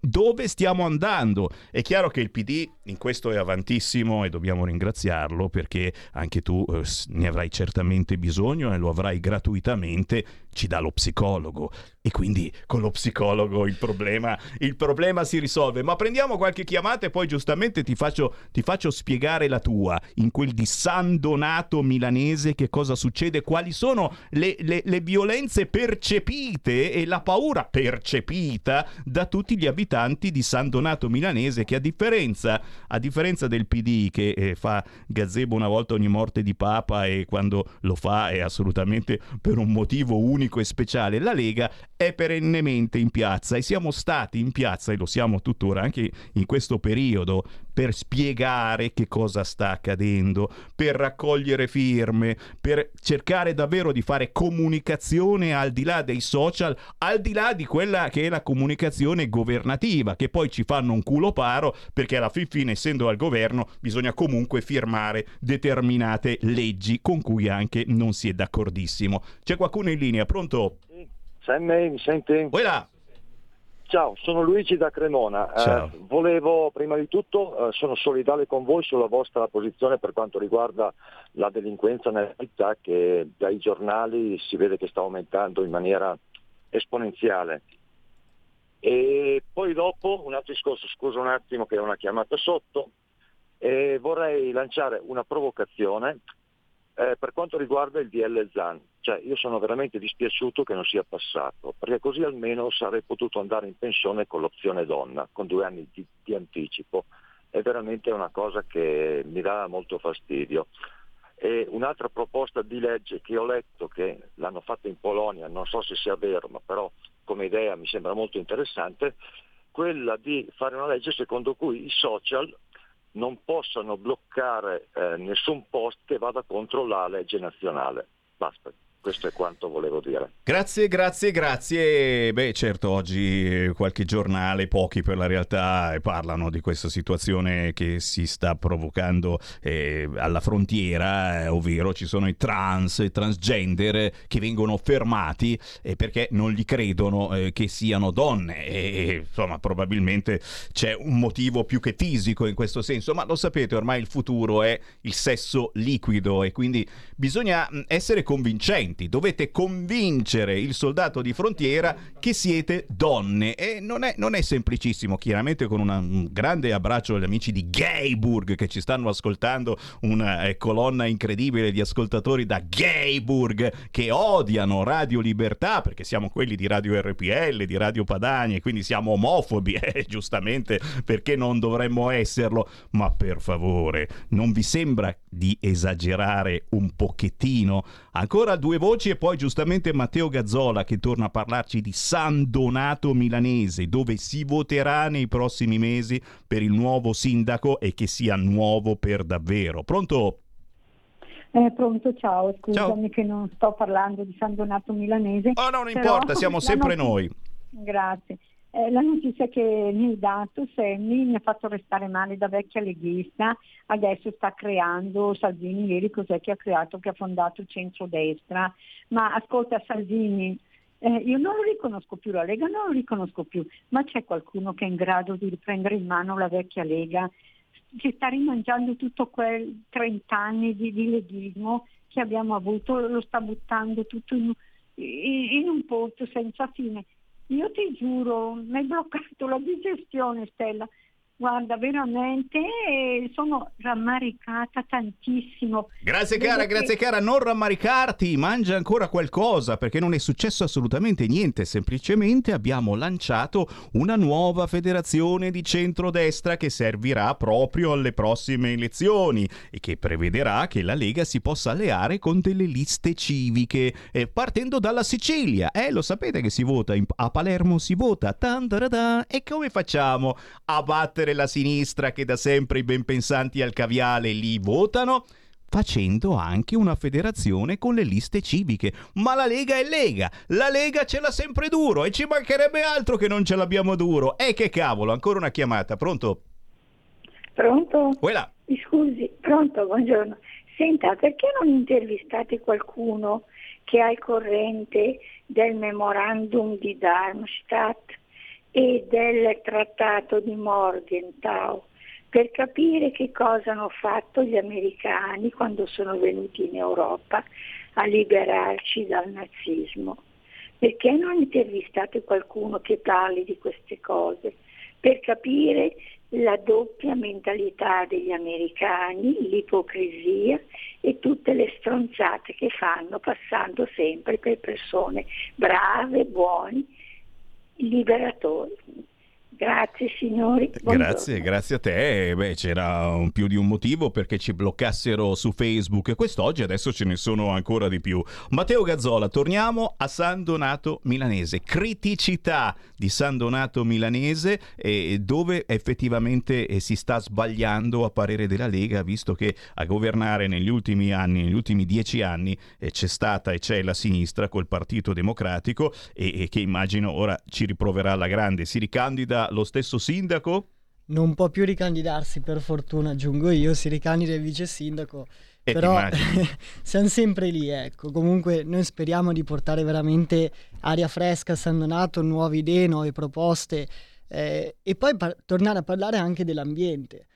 Dove stiamo andando. È chiaro che il PD in questo è avatissimo e dobbiamo ringraziarlo perché anche tu eh, ne avrai certamente bisogno e lo avrai gratuitamente, ci dà lo psicologo e quindi con lo psicologo il problema, il problema si risolve. Ma prendiamo qualche chiamata e poi giustamente ti faccio, ti faccio spiegare la tua in quel di San Donato milanese che cosa succede, quali sono le, le, le violenze percepite e la paura percepita da tutti gli abitanti di San Donato milanese che a differenza, a differenza del PD che eh, fa gazebo una volta ogni morte di papa e quando lo fa è assolutamente per un motivo unico e speciale, la Lega è perennemente in piazza e siamo stati in piazza e lo siamo tuttora anche in questo periodo per spiegare che cosa sta accadendo, per raccogliere firme, per cercare davvero di fare comunicazione al di là dei social, al di là di quella che è la comunicazione governativa, che poi ci fanno un culo paro perché alla fin fine, essendo al governo, bisogna comunque firmare determinate leggi con cui anche non si è d'accordissimo. C'è qualcuno in linea, pronto? Sammy, mi senti? Voilà. Ciao, sono Luigi da Cremona. Eh, volevo prima di tutto, eh, sono solidale con voi sulla vostra posizione per quanto riguarda la delinquenza nella città che dai giornali si vede che sta aumentando in maniera esponenziale. E poi dopo un altro discorso, scusa un attimo che è una chiamata sotto, e vorrei lanciare una provocazione eh, per quanto riguarda il DL ZAN. Cioè, io sono veramente dispiaciuto che non sia passato, perché così almeno sarei potuto andare in pensione con l'opzione donna, con due anni di, di anticipo. È veramente una cosa che mi dà molto fastidio. E un'altra proposta di legge che ho letto, che l'hanno fatta in Polonia, non so se sia vero, ma però come idea mi sembra molto interessante, quella di fare una legge secondo cui i social non possano bloccare eh, nessun post che vada contro la legge nazionale. Basta, questo è quanto volevo dire. Grazie, grazie, grazie. Beh, certo, oggi eh, qualche giornale, pochi per la realtà, eh, parlano di questa situazione che si sta provocando eh, alla frontiera, eh, ovvero ci sono i trans e transgender che vengono fermati eh, perché non gli credono eh, che siano donne. E, insomma, probabilmente c'è un motivo più che fisico in questo senso, ma lo sapete, ormai il futuro è il sesso liquido e quindi bisogna mh, essere convincenti dovete convincere il soldato di frontiera che siete donne e non è, non è semplicissimo, chiaramente con una, un grande abbraccio agli amici di Gayburg che ci stanno ascoltando, una eh, colonna incredibile di ascoltatori da Gayburg che odiano Radio Libertà perché siamo quelli di Radio RPL, di Radio Padania e quindi siamo omofobi, eh, giustamente perché non dovremmo esserlo, ma per favore non vi sembra di esagerare un pochettino? Ancora due voci e poi giustamente Matteo Gazzola che torna a parlarci di San Donato Milanese, dove si voterà nei prossimi mesi per il nuovo sindaco e che sia nuovo per davvero. Pronto? Eh, pronto, ciao, scusami che non sto parlando di San Donato Milanese. Oh no, non però importa, siamo sempre notizia- noi. Grazie. Eh, la notizia che mi hai dato, Sammy, mi ha fatto restare male da vecchia leghista, adesso sta creando, Salvini ieri cos'è che ha creato, che ha fondato il centrodestra, ma ascolta Salvini, eh, io non lo riconosco più, la Lega non lo riconosco più, ma c'è qualcuno che è in grado di riprendere in mano la vecchia Lega? Ci sta rimangiando tutto quel 30 anni di, di leghismo che abbiamo avuto, lo sta buttando tutto in, in- in un pozzo senza fine. Io ti giuro, mi hai bloccato la digestione, Stella. Guarda, veramente eh, sono rammaricata tantissimo. Grazie Vedo cara, che- grazie cara, non rammaricarti, mangia ancora qualcosa perché non è successo assolutamente niente, semplicemente abbiamo lanciato una nuova federazione di centrodestra che servirà proprio alle prossime elezioni e che prevederà che la Lega si possa alleare con delle liste civiche, eh, partendo dalla Sicilia. Eh, lo sapete che si vota, in- a Palermo si vota, tan e come facciamo a battere la sinistra che da sempre i benpensanti al caviale lì votano? facendo anche una federazione con le liste civiche. Ma la Lega è Lega, la Lega ce l'ha sempre duro e ci mancherebbe altro che non ce l'abbiamo duro. E che cavolo, ancora una chiamata, pronto? Pronto? Quella. Mi Scusi, pronto, buongiorno. Senta, perché non intervistate qualcuno che ha il corrente del memorandum di Darmstadt e del trattato di Morgenthau per capire che cosa hanno fatto gli americani quando sono venuti in Europa a liberarci dal nazismo. Perché non intervistate qualcuno che parli di queste cose? Per capire la doppia mentalità degli americani, l'ipocrisia e tutte le stronzate che fanno passando sempre per persone brave, buoni, liberatori. Grazie signori. Buongiorno. Grazie, grazie a te. Beh, c'era un più di un motivo perché ci bloccassero su Facebook quest'oggi, adesso ce ne sono ancora di più. Matteo Gazzola, torniamo a San Donato Milanese. Criticità di San Donato Milanese eh, dove effettivamente eh, si sta sbagliando a parere della Lega, visto che a governare negli ultimi anni, negli ultimi dieci anni, eh, c'è stata e c'è la sinistra col Partito Democratico e, e che immagino ora ci riproverà alla grande. Si ricandida lo stesso sindaco? Non può più ricandidarsi, per fortuna, aggiungo io, si ricandida il vice sindaco. Eh, Però siamo sempre lì, ecco. Comunque noi speriamo di portare veramente aria fresca a San Donato, nuove idee, nuove proposte eh, e poi par- tornare a parlare anche dell'ambiente.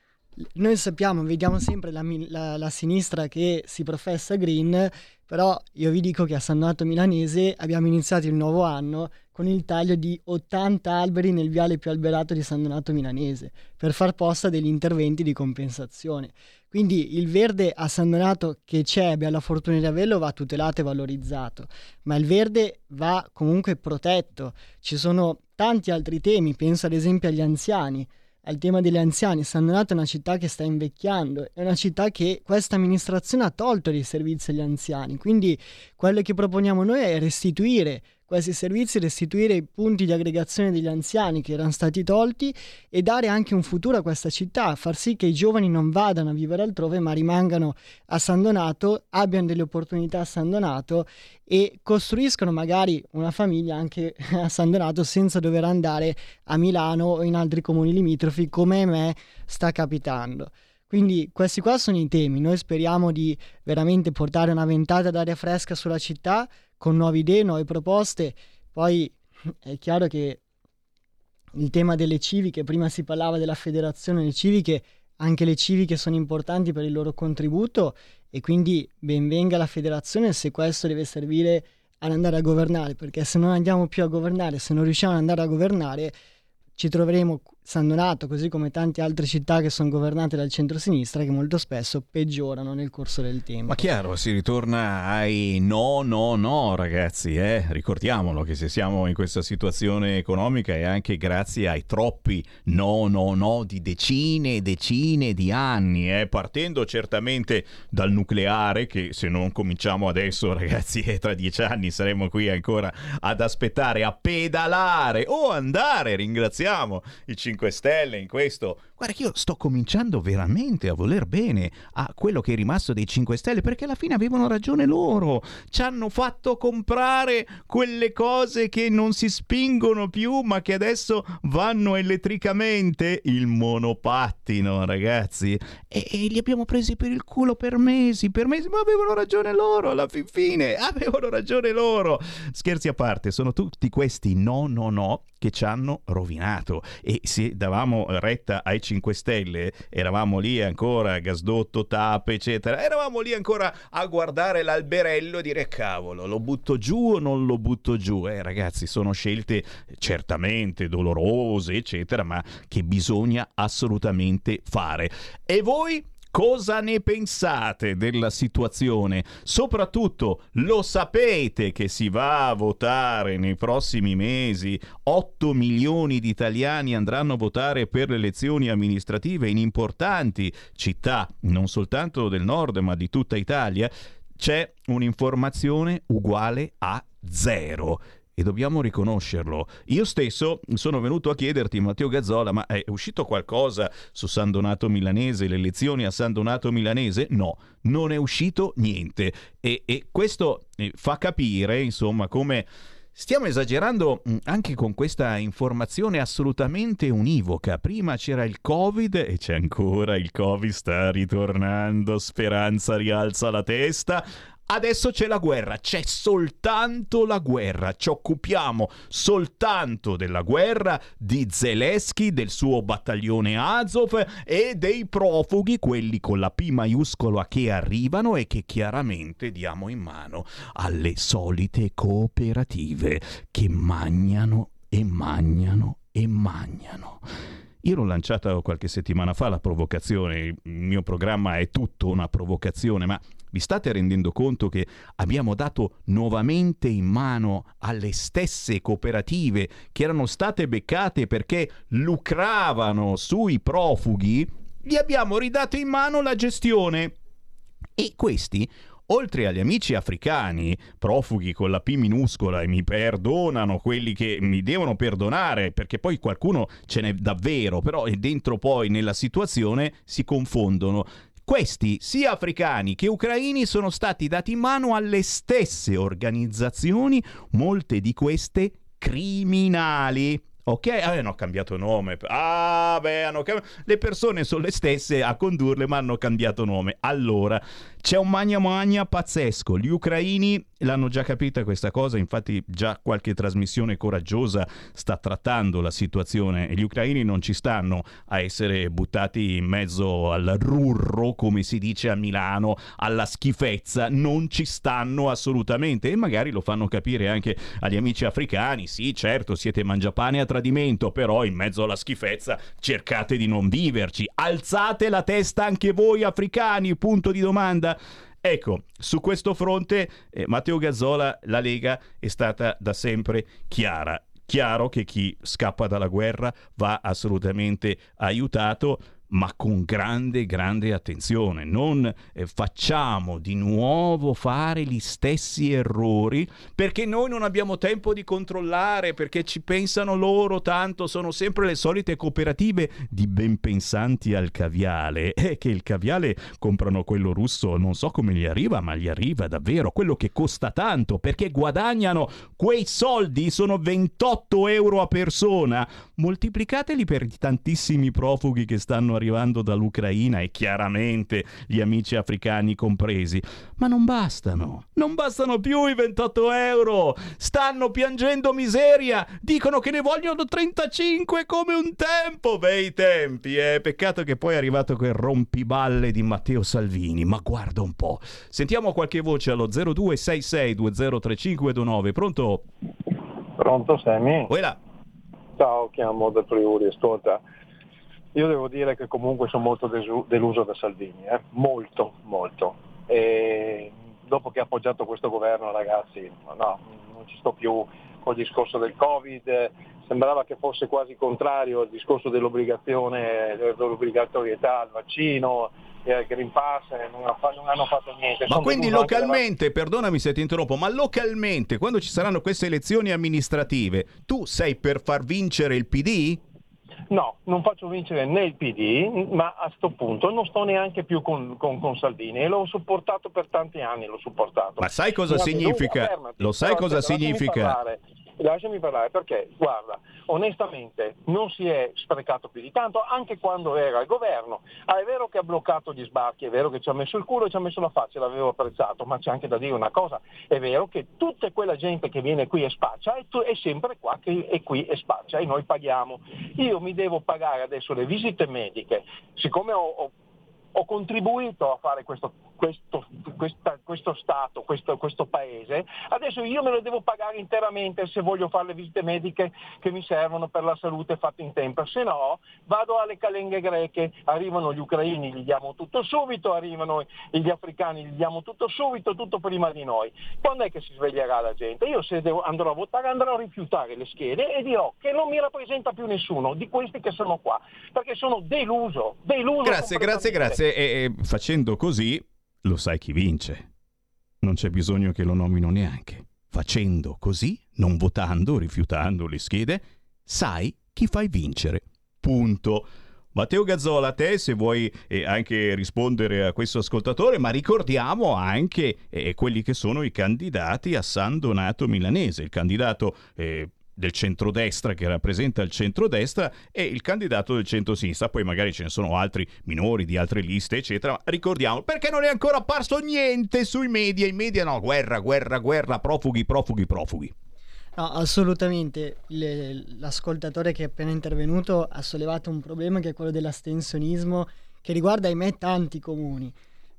Noi sappiamo, vediamo sempre la, la- la sinistra che si professa green, però io vi dico che a San Donato Milanese abbiamo iniziato il nuovo anno con il taglio di 80 alberi nel viale più alberato di San Donato Milanese per far posta degli interventi di compensazione. Quindi il verde a San Donato che c'è, abbiamo la fortuna di averlo, va tutelato e valorizzato, ma il verde va comunque protetto. Ci sono tanti altri temi, penso ad esempio agli anziani al tema degli anziani. San Donato è una città che sta invecchiando, è una città che questa amministrazione ha tolto dei servizi agli anziani, quindi quello che proponiamo noi è restituire questi servizi, restituire i punti di aggregazione degli anziani che erano stati tolti e dare anche un futuro a questa città, far sì che i giovani non vadano a vivere altrove ma rimangano a San Donato, abbiano delle opportunità a San Donato e costruiscono magari una famiglia anche a San Donato senza dover andare a Milano o in altri comuni limitrofi come a me sta capitando. Quindi questi qua sono i temi, noi speriamo di veramente portare una ventata d'aria fresca sulla città con nuove idee, nuove proposte. Poi è chiaro che il tema delle civiche, prima si parlava della federazione delle civiche, anche le civiche sono importanti per il loro contributo e quindi benvenga la federazione se questo deve servire ad andare a governare, perché se non andiamo più a governare, se non riusciamo ad andare a governare, ci troveremo San Donato, così come tante altre città che sono governate dal centro-sinistra, che molto spesso peggiorano nel corso del tempo. Ma chiaro, si ritorna ai no, no, no, ragazzi, eh? ricordiamolo che se siamo in questa situazione economica è anche grazie ai troppi no, no, no di decine e decine di anni, eh? partendo certamente dal nucleare, che se non cominciamo adesso, ragazzi, eh, tra dieci anni saremo qui ancora ad aspettare, a pedalare o andare, ringraziamo i 5 Stelle in questo. Guarda che io sto cominciando veramente a voler bene a quello che è rimasto dei 5 Stelle perché alla fine avevano ragione loro. Ci hanno fatto comprare quelle cose che non si spingono più ma che adesso vanno elettricamente. Il monopattino, ragazzi. E, e li abbiamo presi per il culo per mesi, per mesi, ma avevano ragione loro alla fin fine. Avevano ragione loro. Scherzi a parte, sono tutti questi no, no, no che ci hanno rovinato. E se davamo retta ai 5 Stelle, eravamo lì ancora, gasdotto, tappe, eccetera, eravamo lì ancora a guardare l'alberello e dire cavolo, lo butto giù o non lo butto giù? Eh ragazzi, sono scelte certamente dolorose, eccetera, ma che bisogna assolutamente fare. E voi? Cosa ne pensate della situazione? Soprattutto lo sapete che si va a votare nei prossimi mesi? 8 milioni di italiani andranno a votare per le elezioni amministrative in importanti città, non soltanto del nord ma di tutta Italia. C'è un'informazione uguale a zero e dobbiamo riconoscerlo. Io stesso sono venuto a chiederti, Matteo Gazzola, ma è uscito qualcosa su San Donato Milanese, le elezioni a San Donato Milanese? No, non è uscito niente. E, e questo eh, fa capire, insomma, come... Stiamo esagerando mh, anche con questa informazione assolutamente univoca. Prima c'era il Covid e c'è ancora il Covid, sta ritornando, speranza rialza la testa. Adesso c'è la guerra, c'è soltanto la guerra, ci occupiamo soltanto della guerra di Zelensky, del suo battaglione Azov e dei profughi, quelli con la P maiuscola che arrivano e che chiaramente diamo in mano alle solite cooperative che magnano e magnano e magnano. Io l'ho lanciata qualche settimana fa la provocazione, il mio programma è tutto una provocazione, ma vi state rendendo conto che abbiamo dato nuovamente in mano alle stesse cooperative che erano state beccate perché lucravano sui profughi? Gli abbiamo ridato in mano la gestione. E questi oltre agli amici africani, profughi con la P minuscola, e mi perdonano quelli che mi devono perdonare, perché poi qualcuno ce n'è davvero, però dentro poi nella situazione si confondono. Questi, sia africani che ucraini, sono stati dati in mano alle stesse organizzazioni, molte di queste criminali. Ok, ah, hanno cambiato nome. Ah, beh, hanno cam... le persone sono le stesse a condurle, ma hanno cambiato nome. Allora, c'è un magna magna pazzesco. Gli ucraini l'hanno già capita questa cosa, infatti già qualche trasmissione coraggiosa sta trattando la situazione e gli ucraini non ci stanno a essere buttati in mezzo al rurro, come si dice a Milano, alla schifezza, non ci stanno assolutamente e magari lo fanno capire anche agli amici africani. Sì, certo, siete mangiapane a tradimento, però in mezzo alla schifezza cercate di non viverci. Alzate la testa anche voi africani, punto di domanda. Ecco, su questo fronte eh, Matteo Gazzola, la Lega è stata da sempre chiara. Chiaro che chi scappa dalla guerra va assolutamente aiutato, ma con grande, grande attenzione. Non eh, facciamo di nuovo fare gli stessi errori perché noi non abbiamo tempo di controllare, perché ci pensano loro tanto, sono sempre le solite cooperative di ben pensanti al caviale. E che il caviale comprano quello russo, non so come gli arriva, ma gli arriva davvero quello che costa tanto perché guadagnano quei soldi, sono 28 euro a persona. Moltiplicateli per i tantissimi profughi che stanno arrivando dall'Ucraina e chiaramente gli amici africani compresi. Ma non bastano, non bastano più i 28 euro. Stanno piangendo miseria, dicono che ne vogliono 35 come un tempo. Bei tempi, eh. Peccato che poi è arrivato quel rompiballe di Matteo Salvini. Ma guarda un po'. Sentiamo qualche voce allo 0266203529. Pronto? Pronto Sammy? Quella. Ciao, chiamo da Friuli, ascolta. Io devo dire che comunque sono molto desu- deluso da Salvini, eh? molto, molto. E dopo che ha appoggiato questo governo ragazzi, no, non ci sto più col discorso del Covid, sembrava che fosse quasi contrario al discorso dell'obbligazione, dell'obbligatorietà al vaccino, e al Green Pass, non, hanno fatto niente. Ma Sono quindi localmente, perdonami se ti interrompo, ma localmente, quando ci saranno queste elezioni amministrative, tu sei per far vincere il PD? No, non faccio vincere né il PD, ma a sto punto non sto neanche più con, con- con Salvini e l'ho supportato per tanti anni, l'ho supportato. Ma sai cosa Guarda, significa? Lo sai cosa lasciami significa? Lasciami parlare perché, guarda, onestamente non si è sprecato più di tanto anche quando era al governo. Ah, è vero che ha bloccato gli sbarchi, è vero che ci ha messo il culo e ci ha messo la faccia, l'avevo apprezzato, ma c'è anche da dire una cosa, è vero che tutta quella gente che viene qui e spaccia è, è sempre qua che è qui e spaccia e noi paghiamo. Io mi devo pagare adesso le visite mediche, siccome ho, ho ho contribuito a fare questo, questo, questa- questo Stato, questo, questo Paese, adesso io me lo devo pagare interamente se voglio fare le visite mediche che mi servono per la salute fatte in tempo, se no vado alle calenghe greche, arrivano gli ucraini, gli diamo tutto subito, arrivano gli africani, gli diamo tutto subito, tutto prima di noi. Quando è che si sveglierà la gente? Io se devo- andrò a votare andrò a rifiutare le schede e dirò che non mi rappresenta più nessuno di questi che sono qua, perché sono deluso, deluso. Grazie, grazie, grazie. E, e facendo così, lo sai chi vince. Non c'è bisogno che lo nomino neanche. Facendo così, non votando, rifiutando le schede, sai chi fai vincere. Punto. Matteo Gazzola, a te se vuoi eh, anche rispondere a questo ascoltatore, ma ricordiamo anche eh, quelli che sono i candidati a San Donato Milanese, il candidato eh, del centrodestra che rappresenta il centrodestra e il candidato del centrosinistra. Poi magari ce ne sono altri minori di altre liste, eccetera. Ricordiamo perché non è ancora apparso niente sui media. I media no, guerra, guerra, guerra, profughi, profughi, profughi. No, assolutamente. Le- l'ascoltatore che è appena intervenuto ha sollevato un problema che è quello dell'astensionismo che riguarda, ahimè, tanti comuni.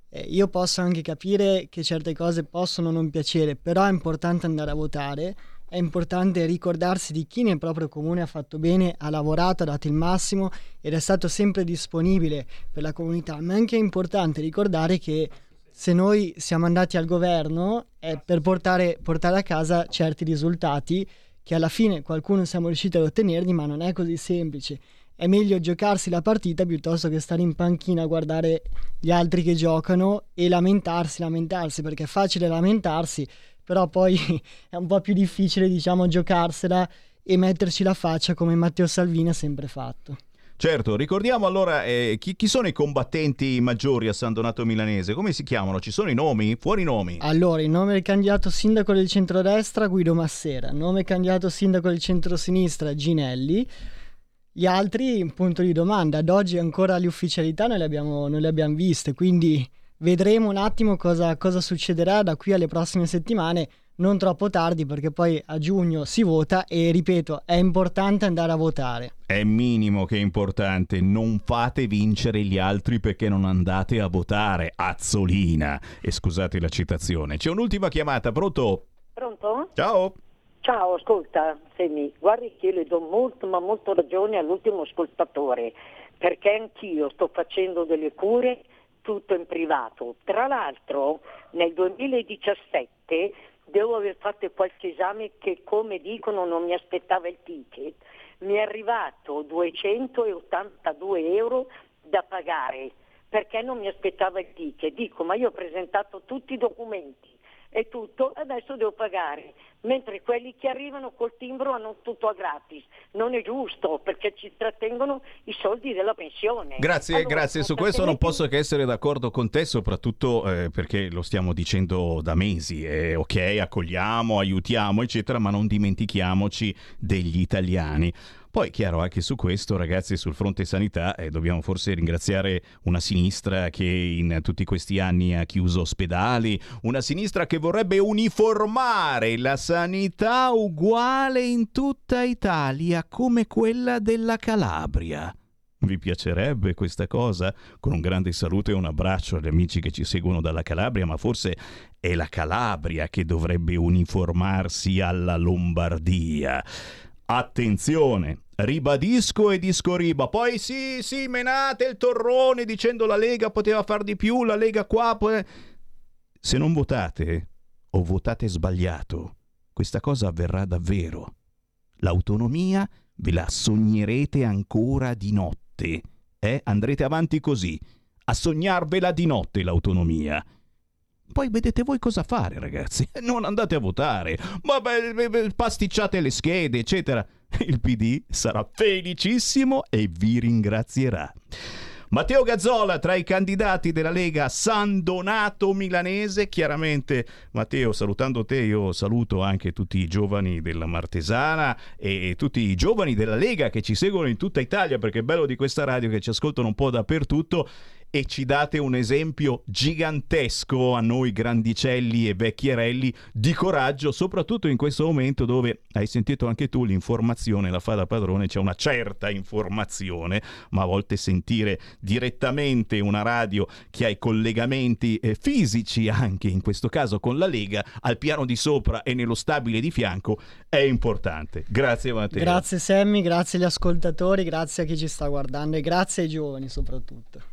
Eh, io posso anche capire che certe cose possono non piacere, però è importante andare a votare, è importante ricordarsi di chi nel proprio comune ha fatto bene, ha lavorato, ha dato il massimo ed è stato sempre disponibile per la comunità, ma è anche importante ricordare che se noi siamo andati al governo è per portare, portare a casa certi risultati che alla fine qualcuno siamo riusciti ad ottenerli, ma non è così semplice. È meglio giocarsi la partita piuttosto che stare in panchina a guardare gli altri che giocano e lamentarsi, lamentarsi, perché è facile lamentarsi, però poi è un po' più difficile, diciamo, giocarsela e metterci la faccia come Matteo Salvini ha sempre fatto. Certo, ricordiamo allora eh, chi, chi sono i combattenti maggiori a San Donato Milanese? Come si chiamano? Ci sono i nomi? Fuori i nomi. Allora, il nome del candidato sindaco del centrodestra Guido Massera, nome candidato sindaco del centrosinistra Ginelli. Gli altri, punto di domanda, ad oggi ancora le ufficialità non le abbiamo, non le abbiamo viste, quindi vedremo un attimo cosa, cosa succederà da qui alle prossime settimane, non troppo tardi perché poi a giugno si vota e ripeto, è importante andare a votare. È minimo che è importante, non fate vincere gli altri perché non andate a votare, Azzolina. E scusate la citazione. C'è un'ultima chiamata, pronto? Pronto? Ciao. Ciao, ascolta, Semi, guardi che io le do molto ma molto ragione all'ultimo ascoltatore, perché anch'io sto facendo delle cure tutto in privato. Tra l'altro nel 2017 devo aver fatto qualche esame che come dicono non mi aspettava il ticket. Mi è arrivato 282 euro da pagare perché non mi aspettava il ticket. Dico, ma io ho presentato tutti i documenti e tutto, adesso devo pagare, mentre quelli che arrivano col timbro hanno tutto a gratis. Non è giusto perché ci trattengono i soldi della pensione. Grazie, Allora, grazie. Su questo non posso che essere d'accordo con te, soprattutto eh, perché lo stiamo dicendo da mesi. eh, ok, accogliamo, aiutiamo, eccetera, ma non dimentichiamoci degli italiani. Poi, chiaro, anche su questo, ragazzi, sul fronte sanità, eh, dobbiamo forse ringraziare una sinistra che in tutti questi anni ha chiuso ospedali, una sinistra che vorrebbe uniformare la sanità uguale in tutta Italia come quella della Calabria. Vi piacerebbe questa cosa? Con un grande saluto e un abbraccio agli amici che ci seguono dalla Calabria, ma forse è la Calabria che dovrebbe uniformarsi alla Lombardia. Attenzione, ribadisco e discoriba. Poi sì, sì, menate il torrone dicendo la Lega poteva far di più, la Lega qua. po- Se non votate o votate sbagliato, questa cosa avverrà davvero. L'autonomia ve la sognerete ancora di notte. Eh? Andrete avanti così, a sognarvela di notte l'autonomia. Poi vedete voi cosa fare, ragazzi. Non andate a votare, ma beh, pasticciate le schede, eccetera. Il PD sarà felicissimo e vi ringrazierà. Matteo Gazzola tra i candidati della Lega San Donato Milanese. Chiaramente, Matteo, salutando te, io saluto anche tutti i giovani della Martesana e tutti i giovani della Lega che ci seguono in tutta Italia, perché è bello di questa radio che ci ascoltano un po' dappertutto e ci date un esempio gigantesco a noi grandicelli e vecchierelli di coraggio, soprattutto in questo momento dove hai sentito anche tu l'informazione la fa da padrone, c'è una certa informazione, ma a volte sentire direttamente una radio che ha i collegamenti eh, fisici anche in questo caso con la Lega al piano di sopra e nello stabile di fianco è importante. Grazie Matteo. Grazie Sammy, grazie agli ascoltatori, grazie a chi ci sta guardando e grazie ai giovani soprattutto.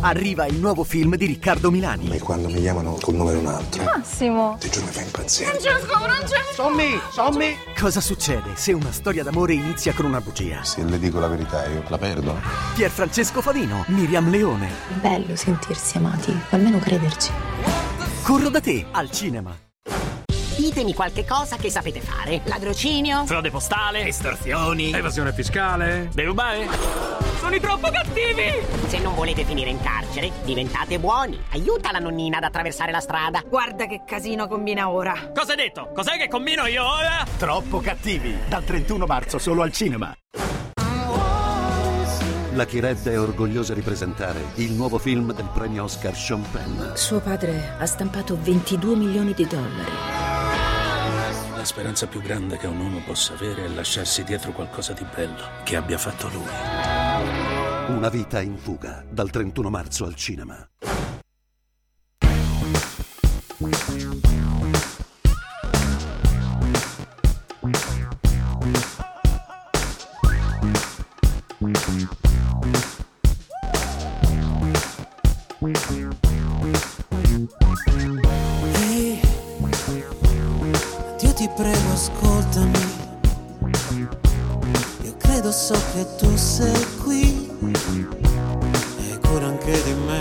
Arriva il nuovo film di Riccardo Milani. E quando mi chiamano col nome di un altro, Massimo! ti giuro mi fa impazzire. Francesco, Francesco! Sommi, sommi! Cosa succede se una storia d'amore inizia con una bugia? Se le dico la verità io la perdo. Pierfrancesco Favino, Miriam Leone. Bello sentirsi amati, o almeno crederci. Corro da te al cinema. Ditemi qualche cosa che sapete fare. Ladrocinio? Frode postale? Estorsioni? Evasione fiscale? Derubare? Sono troppo cattivi! Se non volete finire in carcere, diventate buoni. Aiuta la nonnina ad attraversare la strada. Guarda che casino combina ora. Cosa hai detto? Cos'è che combino io ora? Troppo cattivi. Dal 31 marzo solo al cinema. La Chired è orgogliosa di presentare il nuovo film del premio Oscar Sean Penn. Suo padre ha stampato 22 milioni di dollari. La speranza più grande che un uomo possa avere è lasciarsi dietro qualcosa di bello che abbia fatto lui. Una vita in fuga, dal 31 marzo al cinema. Prego ascoltami Io credo so che tu sei qui E cura anche di me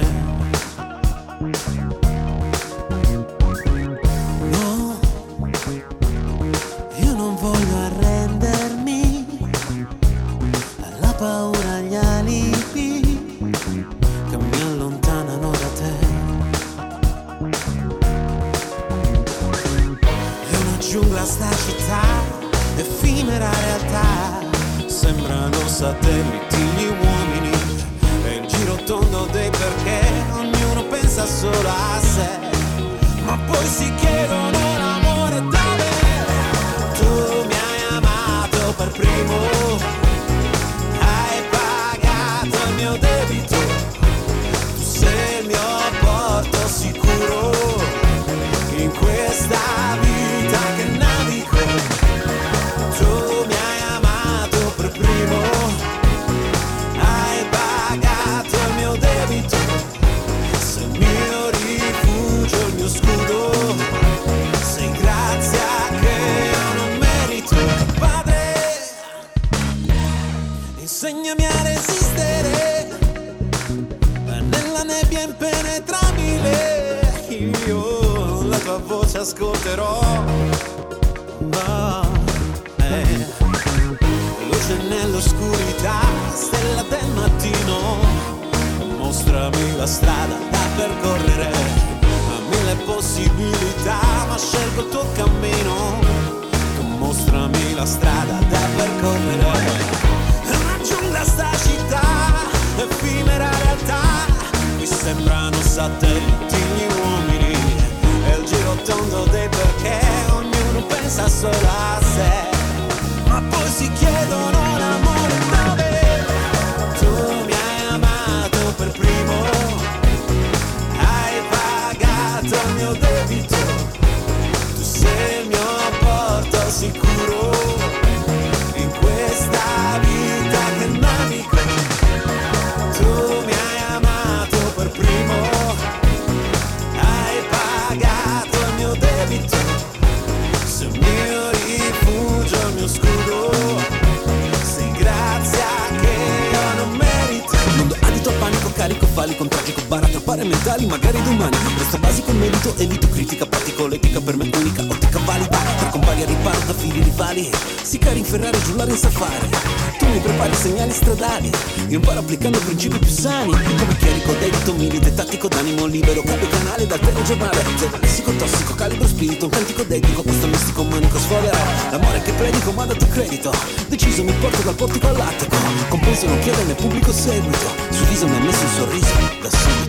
imparo applicando principi più sani Come chierico, debito, milite, tattico, d'animo libero Cambio canale dal telegiornale Zero lessico, tossico, calibro, spirito Un cantico dedico, questo mistico manico sfoderò L'amore che predico, ma dato credito Deciso, mi porto dal portico all'attico. Compenso non chiede né pubblico seguito Sul viso mi ha messo un sorriso da subito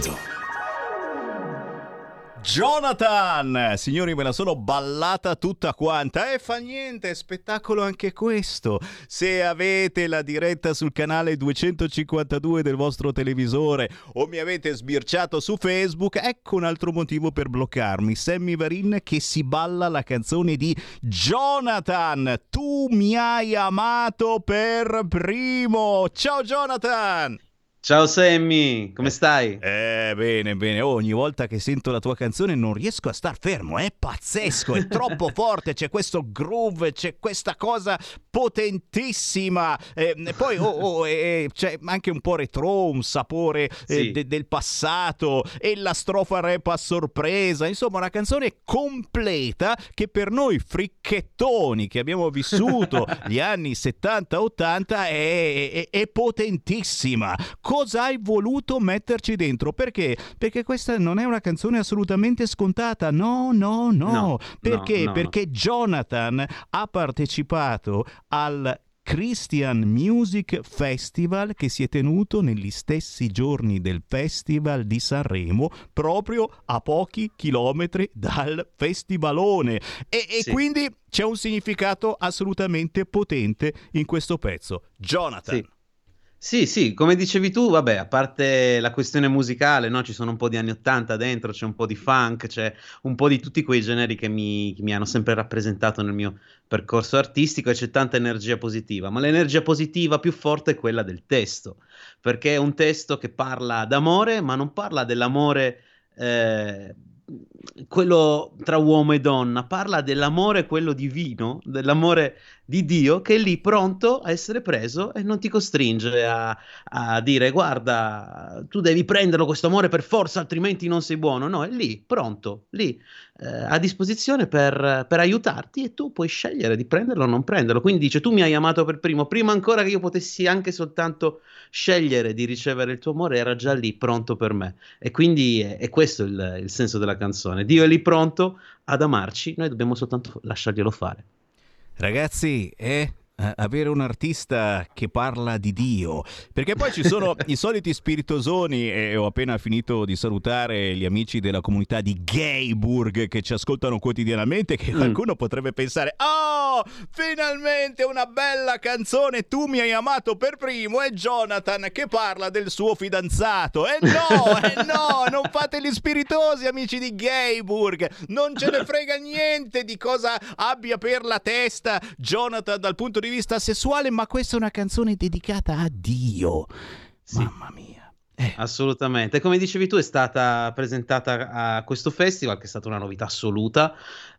Jonathan! Signori, me la sono ballata tutta quanta. E fa niente, è spettacolo anche questo. Se avete la diretta sul canale 252 del vostro televisore o mi avete sbirciato su Facebook, ecco un altro motivo per bloccarmi. Sammy Varin che si balla la canzone di Jonathan. Tu mi hai amato per primo. Ciao Jonathan! Ciao Sammy, come stai? Eh, bene, bene. Oh, ogni volta che sento la tua canzone non riesco a star fermo, è pazzesco, è troppo forte, c'è questo groove, c'è questa cosa potentissima. Eh, poi oh, oh, eh, c'è anche un po' retro, un sapore eh, Sì. de- del passato e la strofa rap a sorpresa. Insomma, una canzone completa che per noi fricchettoni che abbiamo vissuto gli anni 70-80 è, è- è potentissima. Cosa hai voluto metterci dentro? Perché? Perché questa non è una canzone assolutamente scontata. No, no, no. No, Perché? no, no, Perché Jonathan ha partecipato al Christian Music Festival che si è tenuto negli stessi giorni del Festival di Sanremo, proprio a pochi chilometri dal festivalone. E, e Sì. quindi c'è un significato assolutamente potente in questo pezzo. Jonathan. Sì. Sì, sì, come dicevi tu, vabbè, a parte la questione musicale, no? Ci sono un po' di anni 80 dentro, c'è un po' di funk, c'è un po' di tutti quei generi che mi, che mi hanno sempre rappresentato nel mio percorso artistico e c'è tanta energia positiva, ma l'energia positiva più forte è quella del testo, perché è un testo che parla d'amore, ma non parla dell'amore eh, quello tra uomo e donna, parla dell'amore quello divino, dell'amore di Dio che è lì pronto a essere preso e non ti costringe a, a dire guarda, tu devi prenderlo questo amore per forza, altrimenti non sei buono. No, è lì, pronto, lì, eh, a disposizione per, per aiutarti e tu puoi scegliere di prenderlo o non prenderlo. Quindi dice tu mi hai amato per primo, prima ancora che io potessi anche soltanto scegliere di ricevere il tuo amore, era già lì pronto per me. E quindi è, è questo il, il senso della canzone. Dio è lì pronto ad amarci, noi dobbiamo soltanto lasciarglielo fare. Ragazzi, eh, avere un artista che parla di Dio, perché poi ci sono i soliti spiritosoni e ho appena finito di salutare gli amici della comunità di Gayburg che ci ascoltano quotidianamente che qualcuno potrebbe pensare "Oh, finalmente una bella canzone, tu mi hai amato per primo" e Jonathan che parla del suo fidanzato. E no, e no, non fate gli spiritosi amici di Gayburg, non ce ne frega niente di cosa abbia per la testa Jonathan dal punto di vista sessuale, ma questa è una canzone dedicata a Dio. Mamma mia. Assolutamente, come dicevi tu è stata presentata a questo festival che è stata una novità assoluta,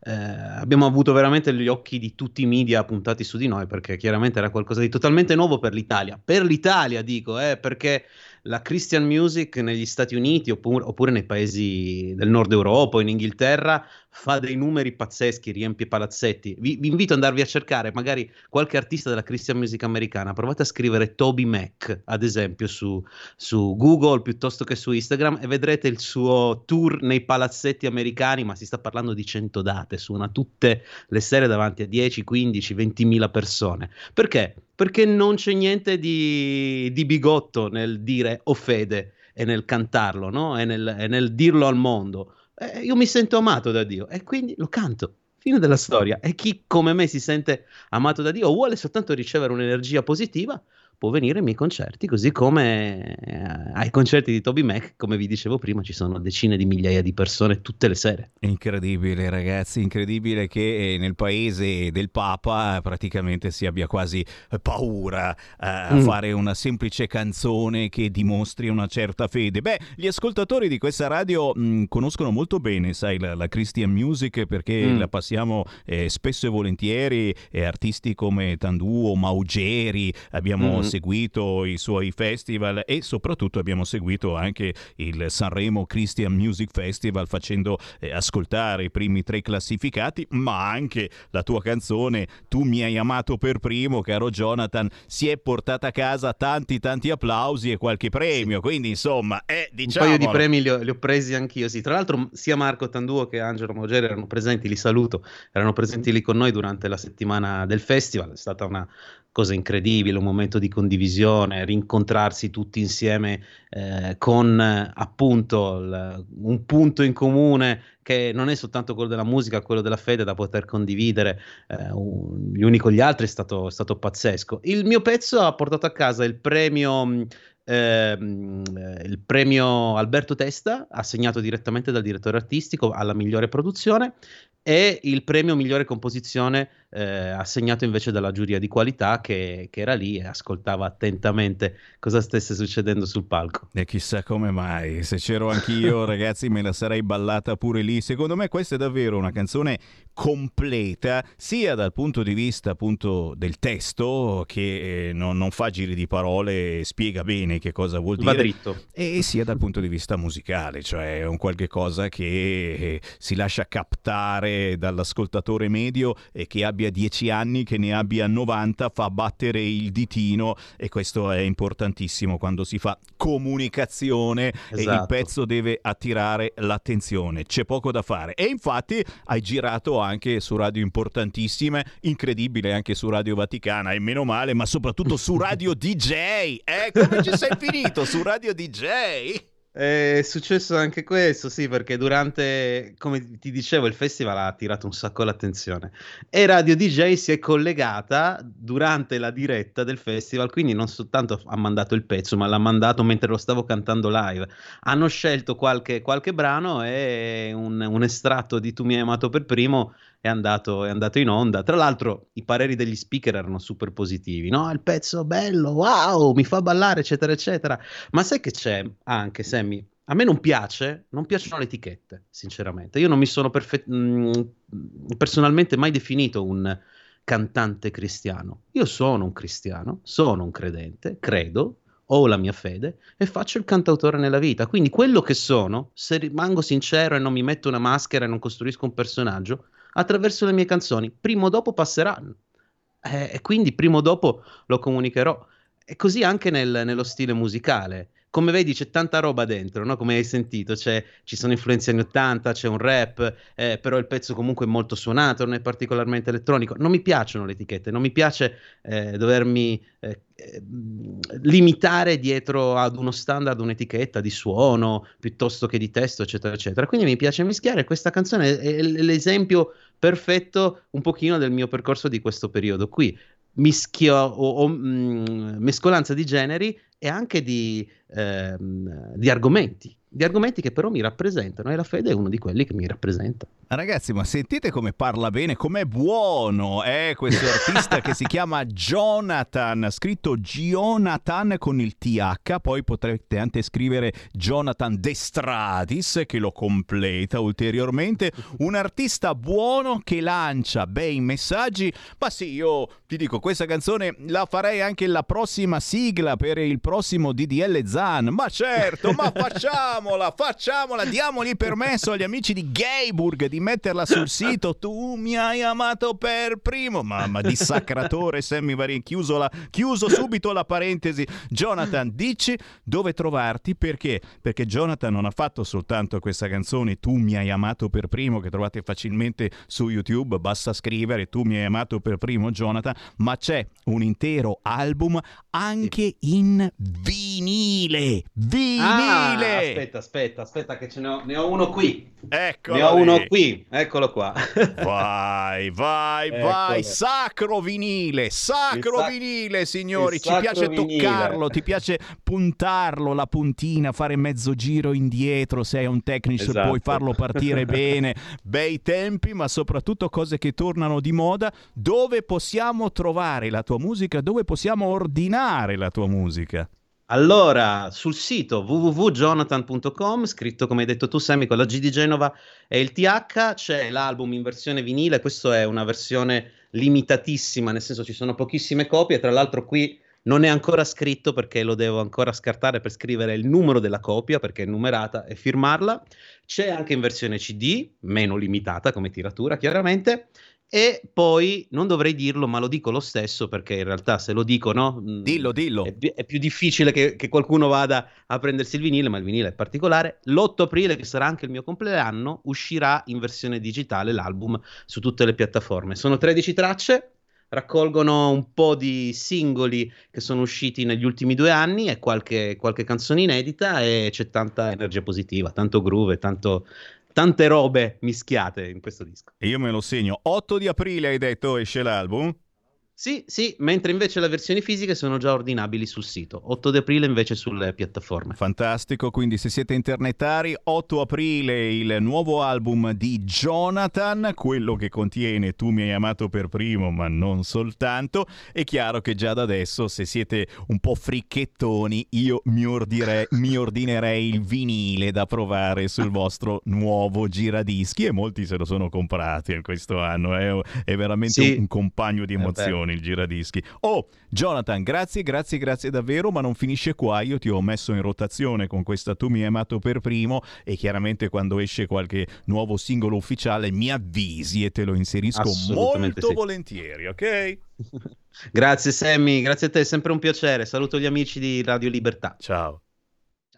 Eh, abbiamo avuto veramente gli occhi di tutti i media puntati su di noi perché chiaramente era qualcosa di totalmente nuovo per l'Italia, per l'Italia dico, eh, perché la Christian music negli Stati Uniti oppure, oppure nei paesi del nord Europa o in Inghilterra fa dei numeri pazzeschi, riempie palazzetti. Vi, vi invito ad andarvi a cercare magari qualche artista della Christian music americana. Provate a scrivere Toby Mac, ad esempio, su, su Google piuttosto che su Instagram e vedrete il suo tour nei palazzetti americani, ma si sta parlando di 100 date, suona tutte le sere davanti a 10, 15, 20 persone. Perché? Perché non c'è niente di, di bigotto nel dire o fede e nel cantarlo, no? E nel, e nel dirlo al mondo. Eh, io mi sento amato da Dio e quindi lo canto. Fine della storia. E chi come me si sente amato da Dio vuole soltanto ricevere un'energia positiva, può venire ai miei concerti, così come eh, ai concerti di Toby Mac, come vi dicevo prima, ci sono decine di migliaia di persone tutte le sere. Incredibile ragazzi, incredibile che eh, nel paese del Papa praticamente si abbia quasi paura eh, a Mm. fare una semplice canzone che dimostri una certa fede. Beh, gli ascoltatori di questa radio mh, conoscono molto bene, sai, la, la Christian Music perché Mm. la passiamo eh, spesso e volentieri, eh, artisti come Tanduo, Maugeri, abbiamo Mm. Seguito i suoi festival e soprattutto abbiamo seguito anche il Sanremo Christian Music Festival facendo eh, ascoltare i primi tre classificati, ma anche la tua canzone Tu mi hai amato per primo, caro Jonathan, si è portata a casa tanti tanti applausi e qualche premio, quindi insomma, è Un diciamo paio di premi li ho, li ho presi anch'io, sì. Tra l'altro sia Marco Tanduo che Angelo Mogeri erano presenti, li saluto, erano presenti lì con noi durante la settimana del festival, è stata una cosa incredibile, un momento di condivisione, rincontrarsi tutti insieme eh, con appunto il, un punto in comune che non è soltanto quello della musica, quello della fede da poter condividere eh, un, gli uni con gli altri è stato, è stato pazzesco. Il mio pezzo ha portato a casa il premio mh, ehm, eh, il premio Alberto Testa, assegnato direttamente dal direttore artistico alla migliore produzione, e il premio migliore composizione eh, assegnato invece dalla giuria di qualità che, che, era lì e ascoltava attentamente cosa stesse succedendo sul palco. E chissà come mai, se c'ero anch'io ragazzi me la sarei ballata pure lì. Secondo me questa è davvero una canzone completa sia dal punto di vista appunto del testo che eh, non, non, fa giri di parole spiega bene che cosa vuol dire. Va dritto. E sia dal punto di vista musicale, cioè un qualche cosa che eh, si lascia captare dall'ascoltatore medio e che abbia 10 anni, che ne abbia 90, fa battere il ditino e questo è importantissimo quando si fa comunicazione esatto. e il esatto. pezzo deve attirare l'attenzione. C'è poco da fare. E infatti hai girato anche su radio importantissime, incredibile anche su Radio Vaticana e meno male, ma soprattutto su Radio DJ. Eh, come ci sei finito su Radio DJ? È successo anche questo, sì, perché durante, come ti dicevo, il festival ha attirato un sacco l'attenzione e Radio DJ si è collegata durante la diretta del festival, quindi non soltanto ha mandato il pezzo, ma l'ha mandato mentre lo stavo cantando live. Hanno scelto qualche, qualche brano e un, un estratto di Tu mi hai amato per primo è andato, è andato, in onda. Tra l'altro, i pareri degli speaker erano super positivi. No, il pezzo bello, wow, mi fa ballare, eccetera, eccetera. Ma sai che c'è anche, Sammy? A me non piace, non piacciono le etichette, sinceramente. Io non mi sono perfe- mh, mm, personalmente mai definito un cantante cristiano. Io sono un cristiano, sono un credente, credo, ho la mia fede e faccio il cantautore nella vita. Quindi quello che sono, se rimango sincero e non mi metto una maschera e non costruisco un personaggio, attraverso le mie canzoni. Prima o dopo passeranno. Eh, e quindi prima o dopo lo comunicherò. E così anche nel, nello stile musicale. Come vedi c'è tanta roba dentro, no? come hai sentito, ci sono influenze anni 80, c'è un rap, eh, però il pezzo comunque è molto suonato, non è particolarmente elettronico. Non mi piacciono le etichette, non mi piace eh, dovermi eh, limitare dietro ad uno standard, un'etichetta di suono piuttosto che di testo, eccetera, eccetera. Quindi mi piace mischiare. Questa canzone è l'esempio perfetto un pochino del mio percorso di questo periodo qui. Mischio o, o mh, mm, mescolanza di generi e anche di, ehm, di argomenti di argomenti che però mi rappresentano e la fede è uno di quelli che mi rappresenta. Ragazzi, ma sentite come parla bene, com'è buono è eh, questo artista che si chiama Jonathan, scritto Jonathan con il TH, poi potrete anche scrivere Jonathan Destradis che lo completa ulteriormente, un artista buono che lancia bei messaggi, ma sì, io ti dico, questa canzone la farei anche la prossima sigla per il prossimo DDL Zan, ma certo, ma facciamo facciamola, facciamola, diamogli permesso agli amici di Gayburg di metterla sul sito. Tu mi hai amato per primo. Mamma, dissacratore Sammy Varin, chiuso, la, chiuso subito la parentesi. Jonathan, dici dove trovarti perché? Perché Jonathan non ha fatto soltanto questa canzone Tu mi hai amato per primo, che trovate facilmente su YouTube, basta scrivere Tu mi hai amato per primo, Jonathan, ma c'è un intero album anche in vinile. Vinile! Ah, aspetta, aspetta, aspetta, che ce ne ho, ne ho uno qui. Eccolo ne ho uno qui, eccolo qua. vai, vai, Eccolo. vai. Sacro vinile, sacro sac- vinile, signori. Ci piace vinile. toccarlo, ti piace puntarlo, la puntina, fare mezzo giro indietro. Se hai un tecnico esatto. puoi farlo partire bene. Bei tempi, ma soprattutto cose che tornano di moda. Dove possiamo trovare la tua musica? Dove possiamo ordinare la tua musica? Allora, sul sito www.jonathan.com, scritto come hai detto tu, Sammy, con la G di Genova e il TH, c'è l'album in versione vinile. Questa è una versione limitatissima, nel senso ci sono pochissime copie. Tra l'altro, qui non è ancora scritto perché lo devo ancora scartare per scrivere il numero della copia perché è numerata e firmarla. C'è anche in versione CD, meno limitata come tiratura, chiaramente. E poi non dovrei dirlo, ma lo dico lo stesso perché in realtà se lo dico, no? Mm, dillo, dillo. È, è più difficile che, che, qualcuno vada a prendersi il vinile, ma il vinile è particolare. L'8 aprile, che sarà anche il mio compleanno, uscirà in versione digitale l'album su tutte le piattaforme. Sono 13 tracce, raccolgono un po' di singoli che sono usciti negli ultimi due anni e qualche, qualche canzone inedita e c'è tanta energia positiva, tanto groove, tanto, tante robe mischiate in questo disco. E io me lo segno. 8 di aprile hai detto esce l'album? Sì, sì, mentre invece le versioni fisiche sono già ordinabili sul sito. 8 di aprile invece sulle piattaforme. Fantastico, quindi se siete internetari, 8 aprile il nuovo album di Jonathan, quello che contiene Tu mi hai amato per primo, ma non soltanto. È chiaro che già da adesso, se siete un po' fricchettoni, io mi, ordire- mi ordinerei il vinile da provare sul vostro nuovo giradischi e molti se lo sono comprati questo anno. È, è veramente Sì. un, compagno di Eh emozioni il giradischi. Oh, Jonathan, grazie, grazie, grazie davvero, ma non finisce qua. Io ti ho messo in rotazione con questa Tu mi hai amato per primo e chiaramente quando esce qualche nuovo singolo ufficiale mi avvisi e te lo inserisco molto sì. volentieri, ok? Grazie Sammy, grazie a te, è sempre un piacere. Saluto gli amici di Radio Libertà. Ciao.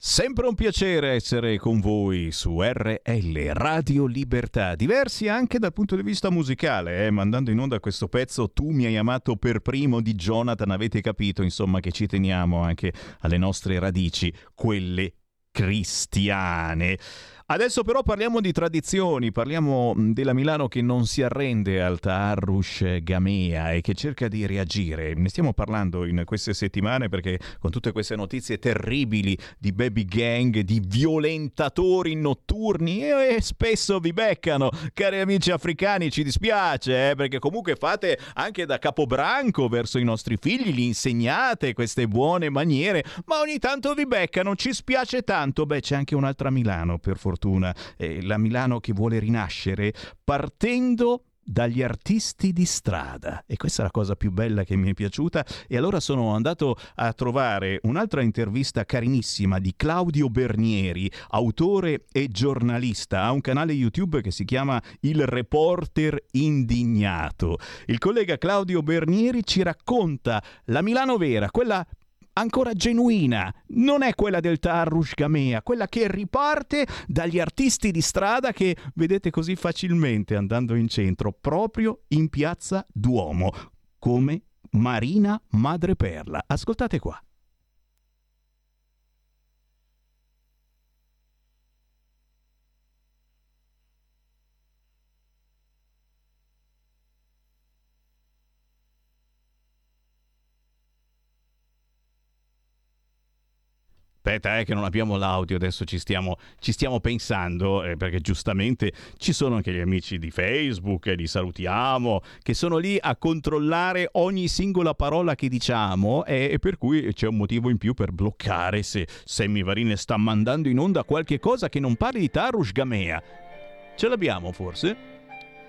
Sempre un piacere essere con voi su RL Radio Libertà, diversi anche dal punto di vista musicale, eh? mandando in onda questo pezzo Tu mi hai amato per primo di Jonathan, avete capito insomma che ci teniamo anche alle nostre radici, quelle cristiane. Adesso però parliamo di tradizioni, parliamo mh, della Milano che non si arrende al Taarrush Gamea e che cerca di reagire. Ne stiamo parlando in queste settimane perché con tutte queste notizie terribili di baby gang, di violentatori notturni e, e spesso vi beccano. Cari amici africani, ci dispiace eh, perché comunque fate anche da capobranco verso i nostri figli, li insegnate queste buone maniere, ma ogni tanto vi beccano, ci spiace tanto. Beh, c'è anche un'altra Milano, per fortuna, eh, la Milano che vuole rinascere partendo dagli artisti di strada. E questa è la cosa più bella che mi è piaciuta. E allora sono andato a trovare un'altra intervista carinissima di Claudio Bernieri autore e giornalista ha un canale YouTube che si chiama Il Reporter Indignato. Il collega Claudio Bernieri ci racconta la Milano vera quella ancora genuina, non è quella del Tarush Gamea, quella che riparte dagli artisti di strada che vedete così facilmente andando in centro, proprio in piazza Duomo, come Marina Madreperla. Ascoltate qua. Aspetta, eh, che non abbiamo l'audio, adesso ci stiamo, ci stiamo pensando, eh, perché giustamente ci sono anche gli amici di Facebook, e li salutiamo, che sono lì a controllare ogni singola parola che diciamo e, e per cui c'è un motivo in più per bloccare se Sammy Varine sta mandando in onda qualche cosa che non parli di Tarush Gamea. Ce l'abbiamo forse?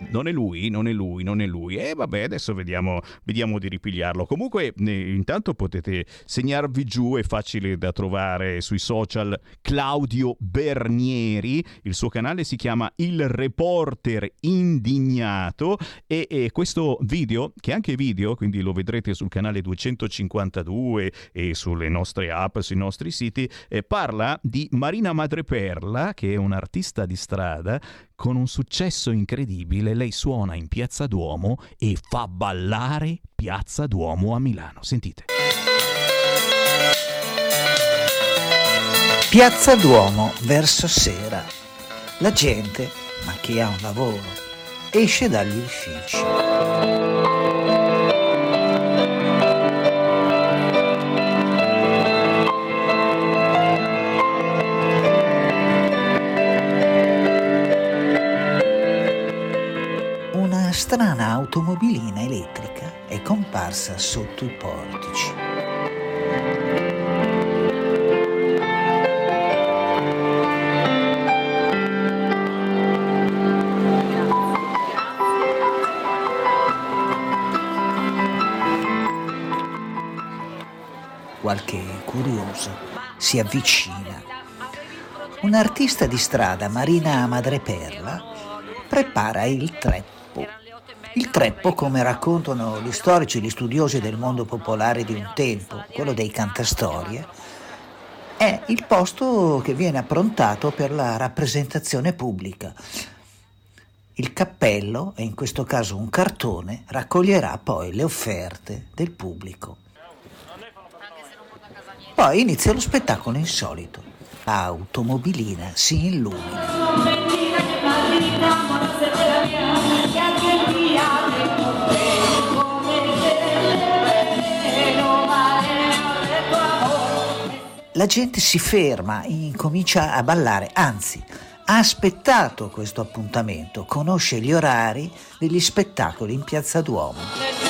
Non è lui, non è lui, non è lui. E vabbè, adesso vediamo, vediamo di ripigliarlo. Comunque, eh, intanto potete segnarvi giù, è facile da trovare sui social. Claudio Bernieri, il suo canale si chiama Il Reporter Indignato. E, e questo video, che è anche video, quindi lo vedrete sul canale 252 e sulle nostre app, sui nostri siti, eh, parla di Marina Madreperla, che è un'artista di strada con un successo incredibile, lei suona in Piazza Duomo e fa ballare Piazza Duomo a Milano. Sentite. Piazza Duomo verso sera. La gente, ma chi ha un lavoro, esce dagli uffici. un'automobilina elettrica è comparsa sotto i portici. Qualche curioso si avvicina. Un artista di strada, Marina Madreperla, prepara il trap Treppo, come raccontano gli storici e gli studiosi del mondo popolare di un tempo, quello dei cantastorie, è il posto che viene approntato per la rappresentazione pubblica. Il cappello, e in questo caso un cartone, raccoglierà poi le offerte del pubblico. Poi inizia lo spettacolo insolito. L'automobilina si illumina. La gente si ferma, incomincia a ballare, anzi ha aspettato questo appuntamento, conosce gli orari degli spettacoli in Piazza Duomo.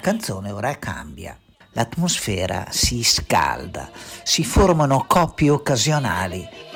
Canzone ora cambia. L'atmosfera si scalda, si formano coppie occasionali.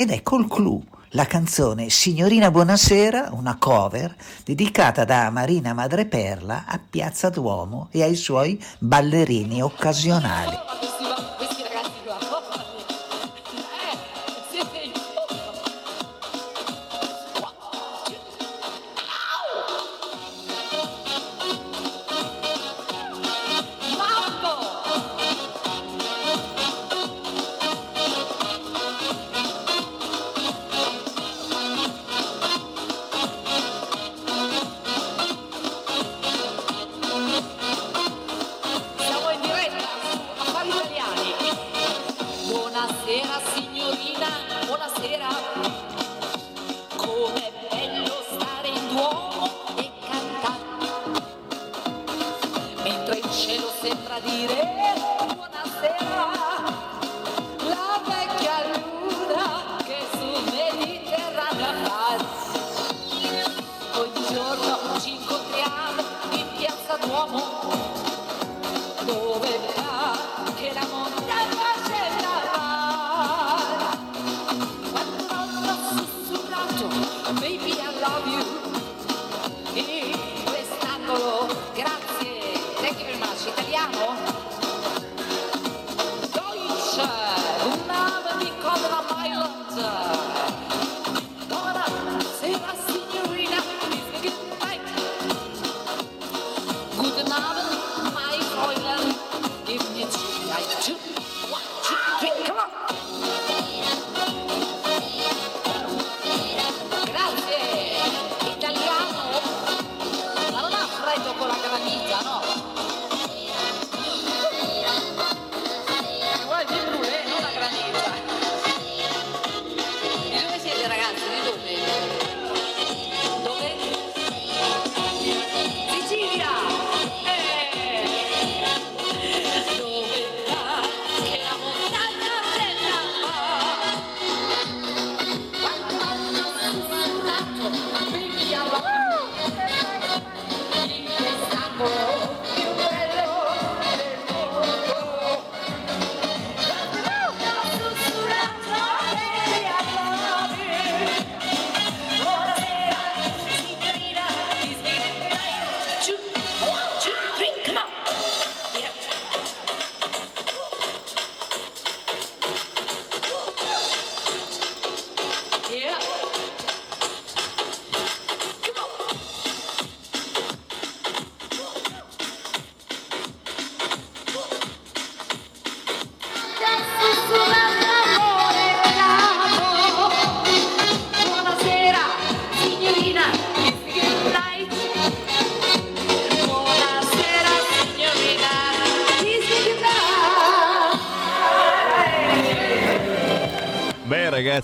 Ed ecco il clou, la canzone Signorina Buonasera, una cover dedicata da Marina Madreperla a Piazza Duomo e ai suoi ballerini occasionali. Duomo e cantare. Mentre il cielo sembra dire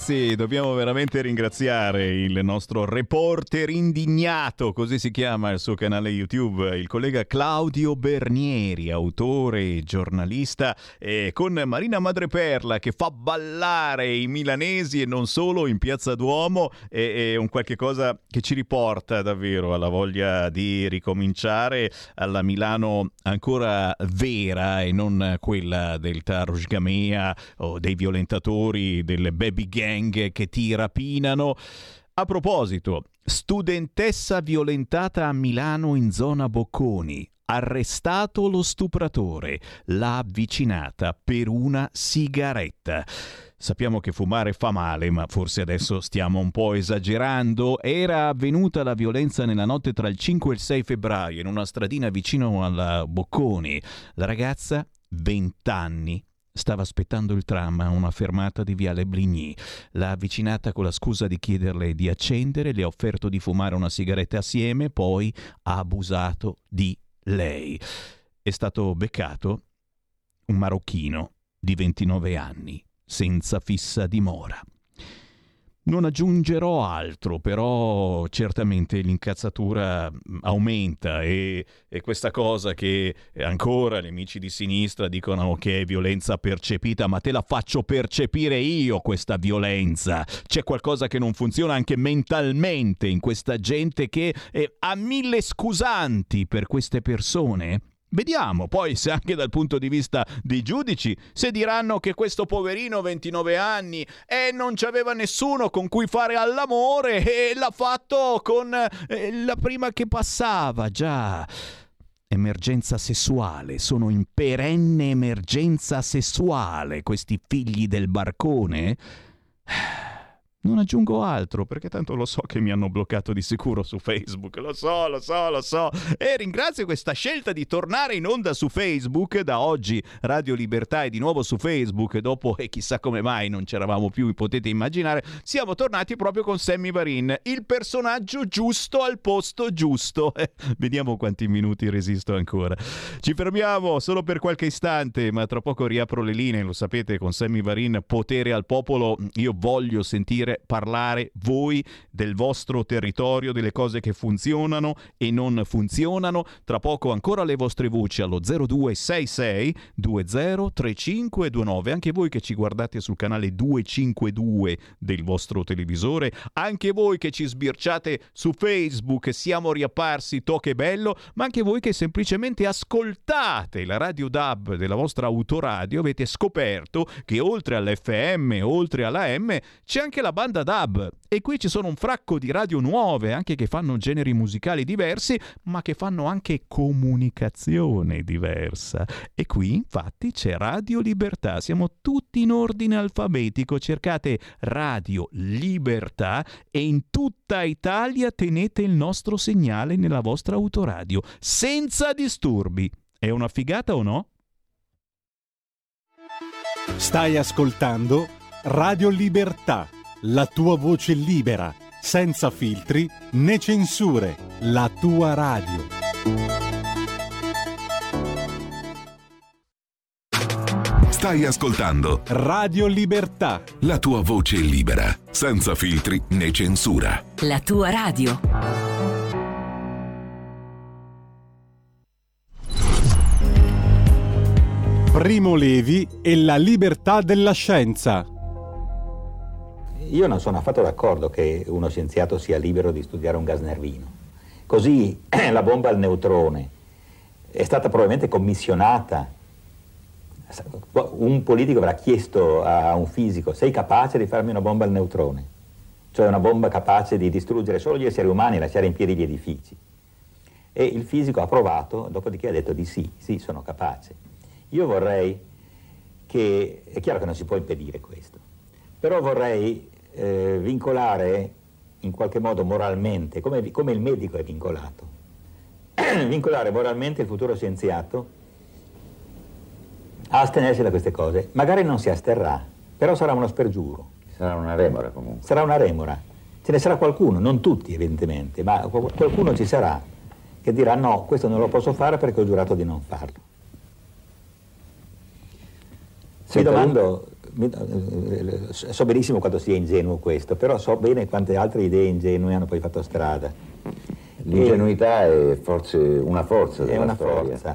ragazzi, dobbiamo veramente ringraziare il nostro reporter indignato, così si chiama il suo canale YouTube, il collega Claudio Bernieri, autore e giornalista, e con Marina Madreperla che fa ballare i milanesi e non solo in Piazza Duomo, è, un qualche cosa che ci riporta davvero alla voglia di ricominciare alla Milano ancora vera e non quella del Tarush Gamea o dei violentatori delle baby gang che ti rapinano. A proposito, studentessa violentata a Milano in zona Bocconi. Arrestato lo stupratore, l'ha avvicinata per una sigaretta. Sappiamo che fumare fa male, ma forse adesso stiamo un po' esagerando. Era avvenuta la violenza nella notte tra il 5 e il 6 febbraio in una stradina vicino alla Bocconi. La ragazza, 20 anni, Stava aspettando il tram a una fermata di Viale Bligny. L'ha avvicinata con la scusa di chiederle di accendere, le ha offerto di fumare una sigaretta assieme, poi ha abusato di lei. È stato beccato un marocchino di 29 anni, senza fissa dimora. Non aggiungerò altro, però certamente l'incazzatura aumenta e, e, questa cosa che ancora gli amici di sinistra dicono che è violenza percepita, ma te la faccio percepire io questa violenza. C'è qualcosa che non funziona anche mentalmente in questa gente che ha mille scusanti per queste persone Vediamo poi se anche dal punto di vista dei giudici, se diranno che questo poverino 29 anni e eh, non c'aveva nessuno con cui fare all'amore e l'ha fatto con eh, la prima che passava, già. Emergenza sessuale, sono in perenne emergenza sessuale questi figli del barcone. Non aggiungo altro perché tanto lo so che mi hanno bloccato di sicuro su Facebook. Lo so, lo so, lo so. E ringrazio questa scelta di tornare in onda su Facebook. Da oggi Radio Libertà è di nuovo su Facebook. Dopo, e chissà come mai non c'eravamo più, potete immaginare, siamo tornati proprio con Sammy Varin. Il personaggio giusto al posto giusto. Vediamo quanti minuti resisto ancora. Ci fermiamo solo per qualche istante, ma tra poco riapro le linee. Lo sapete, con Sammy Varin, potere al popolo. Io voglio sentire parlare voi del vostro territorio, delle cose che funzionano e non funzionano. Tra poco ancora le vostre voci allo 0266 203529. Anche voi che ci guardate sul canale 252 del vostro televisore, anche voi che ci sbirciate su Facebook, siamo riapparsi, to che bello, ma anche voi che semplicemente ascoltate la radio DAB della vostra autoradio, avete scoperto che oltre all'FM, oltre alla M, c'è anche la banda banda DAB e qui ci sono un fracco di radio nuove, anche che fanno generi musicali diversi, ma che fanno anche comunicazione diversa. E qui infatti c'è Radio Libertà, siamo tutti in ordine alfabetico, cercate Radio Libertà e in tutta Italia tenete il nostro segnale nella vostra autoradio, senza disturbi. È una figata o no? Stai ascoltando Radio Libertà la tua voce libera, senza filtri né censure, la tua radio. Stai ascoltando Radio Libertà, la tua voce libera, senza filtri né censura. La tua radio. Primo Levi e la libertà della scienza io non sono affatto d'accordo che uno scienziato sia libero di studiare un gas nervino. Così la bomba al neutrone è stata probabilmente commissionata. Un politico avrà chiesto a un fisico, sei capace di farmi una bomba al neutrone? Cioè una bomba capace di distruggere solo gli esseri umani e lasciare in piedi gli edifici. E il fisico ha provato, dopodiché ha detto di sì, sì, sono capace. Io vorrei che, è chiaro che non si può impedire questo, però vorrei eh, vincolare in qualche modo moralmente, come, come il medico è vincolato, vincolare moralmente il futuro scienziato a astenersi da queste cose. Magari non si asterrà, però sarà uno spergiuro. Sarà una remora comunque. Sarà una remora. Ce ne sarà qualcuno, non tutti evidentemente, ma qualcuno ci sarà che dirà no, questo non lo posso fare perché ho giurato di non farlo. Mi domando so benissimo quanto sia ingenuo questo, però so bene quante altre idee ingenue hanno poi fatto strada. L'ingenuità è forse una forza È della una storia. forza.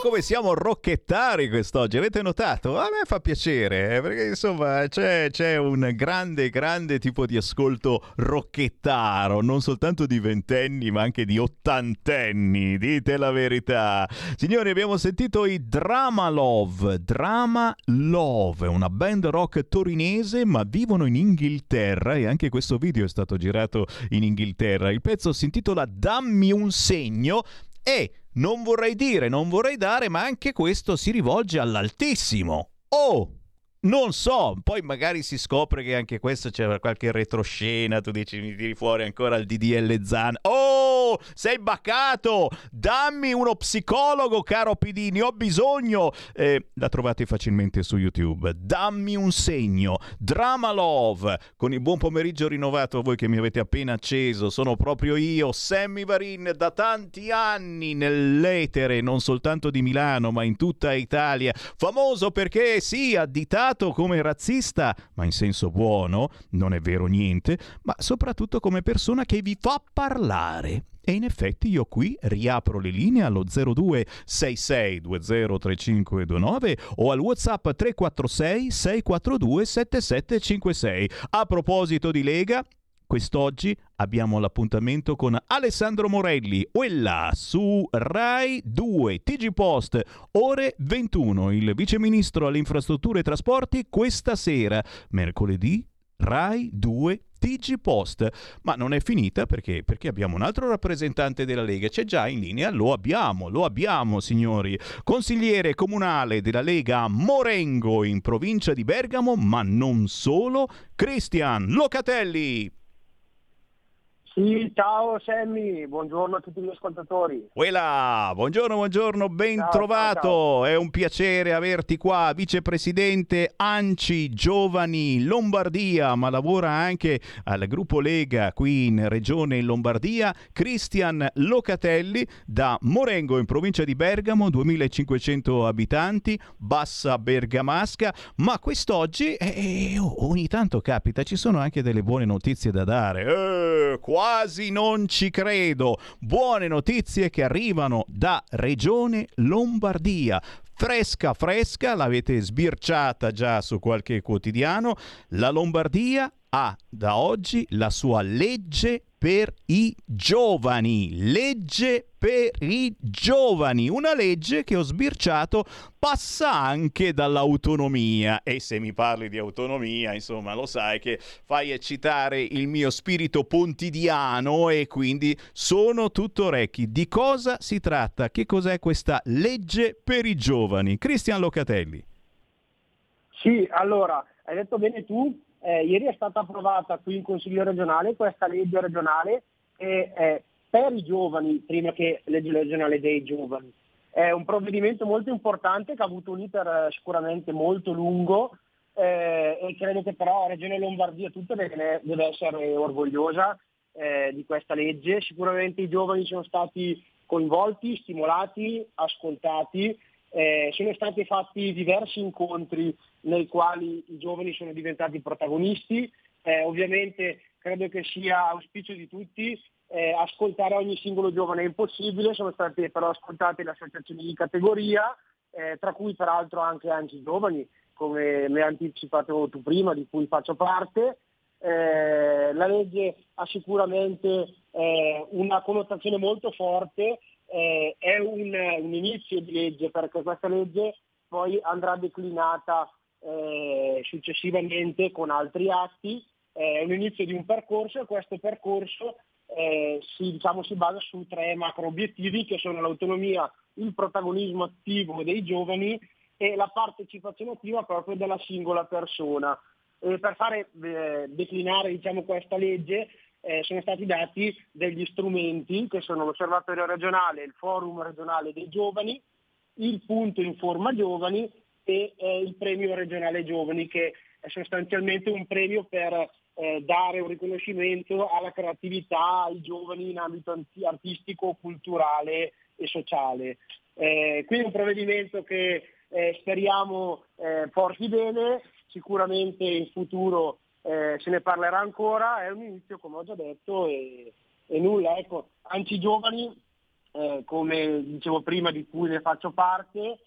Come siamo rocchettari quest'oggi? Avete notato? A me fa piacere, eh, perché insomma c'è, c'è un grande, grande tipo di ascolto rocchettaro, non soltanto di ventenni, ma anche di ottantenni, dite la verità. Signori, abbiamo sentito i Drama Love, Drama Love, una band rock torinese, ma vivono in Inghilterra e anche questo video è stato girato in Inghilterra. Il pezzo si intitola Dammi un segno e non vorrei dire, non vorrei dare, ma anche questo si rivolge all'altissimo. Oh! Non so, poi magari si scopre che anche questo c'era qualche retroscena, tu dici mi tiri fuori ancora il DDL Zan. Oh, sei baccato! Dammi uno psicologo, caro PD, ne ho bisogno. Eh, la trovate facilmente su YouTube. Dammi un segno. Drama Love, con il buon pomeriggio rinnovato a voi che mi avete appena acceso. Sono proprio io, Sammy Varin, da tanti anni nell'etere, non soltanto di Milano, ma in tutta Italia. Famoso perché sì, additato come razzista, ma in senso buono, non è vero niente, ma soprattutto come persona che vi fa parlare. E in effetti io qui riapro le linee allo 0266203529 o al WhatsApp 346 642 7756. A proposito di Lega, Quest'oggi abbiamo l'appuntamento con Alessandro Morelli, quella su Rai 2, TG Post, ore 21, il viceministro alle infrastrutture e trasporti questa sera, mercoledì, Rai 2 TG Post. Ma non è finita perché? Perché abbiamo un altro rappresentante della Lega, c'è già in linea, lo abbiamo, lo abbiamo signori. Consigliere comunale della Lega Morengo in provincia di Bergamo, ma non solo, Cristian Locatelli. Sì, ciao Sammy, buongiorno a tutti gli ascoltatori. Uela, buongiorno, buongiorno, ben Ciao, trovato. ciao, È un piacere averti qua, vicepresidente Anci Giovani Lombardia, ma lavora anche al gruppo Lega qui in Regione Lombardia. Cristian Locatelli da Morengo in provincia di Bergamo, 2500 abitanti, bassa bergamasca, ma quest'oggi eh, ogni tanto capita, ci sono anche delle buone notizie da dare. Eh, quasi non ci credo. Buone notizie che arrivano da Regione Lombardia. Fresca, fresca, l'avete sbirciata già su qualche quotidiano. La Lombardia ha da oggi la sua legge per i giovani. Legge per i giovani. Una legge che ho sbirciato passa anche dall'autonomia. E se mi parli di autonomia, insomma, lo sai che fai eccitare il mio spirito pontidiano e quindi sono tutto orecchi. Di cosa si tratta? Che cos'è questa legge per i giovani? Cristian Locatelli. Sì, allora, hai detto bene tu, eh, ieri è stata approvata qui in Consiglio regionale questa legge regionale che è per i giovani prima che legge regionale dei giovani. È un provvedimento molto importante che ha avuto un iter eh, sicuramente molto lungo eh, e credo che però Regione Lombardia tutta deve, deve essere orgogliosa eh, di questa legge. Sicuramente i giovani sono stati coinvolti, stimolati, ascoltati, eh, sono stati fatti diversi incontri nei quali i giovani sono diventati protagonisti. Eh, ovviamente credo che sia auspicio di tutti eh, ascoltare ogni singolo giovane è impossibile, sono state però ascoltate le associazioni di categoria, eh, tra cui peraltro anche Anci Giovani, come mi hai anticipato tu prima, di cui faccio parte. Eh, la legge ha sicuramente eh, una connotazione molto forte, eh, è un, un inizio di legge perché questa legge poi andrà declinata eh, successivamente con altri atti, è un inizio di un percorso e questo percorso eh, si, diciamo, si basa su tre macro obiettivi che sono l'autonomia, il protagonismo attivo dei giovani e la partecipazione attiva proprio della singola persona. E per fare eh, declinare diciamo, questa legge eh, sono stati dati degli strumenti che sono l'osservatorio regionale, il forum regionale dei giovani, il punto Informa Giovani e eh, il premio regionale giovani che è sostanzialmente un premio per eh, dare un riconoscimento alla creatività ai giovani in ambito artistico, culturale e sociale. Eh, quindi un provvedimento che eh, speriamo eh, porti bene, sicuramente in futuro eh, se ne parlerà ancora, è un inizio come ho già detto e, e nulla, ecco, i giovani, eh, come dicevo prima di cui ne faccio parte,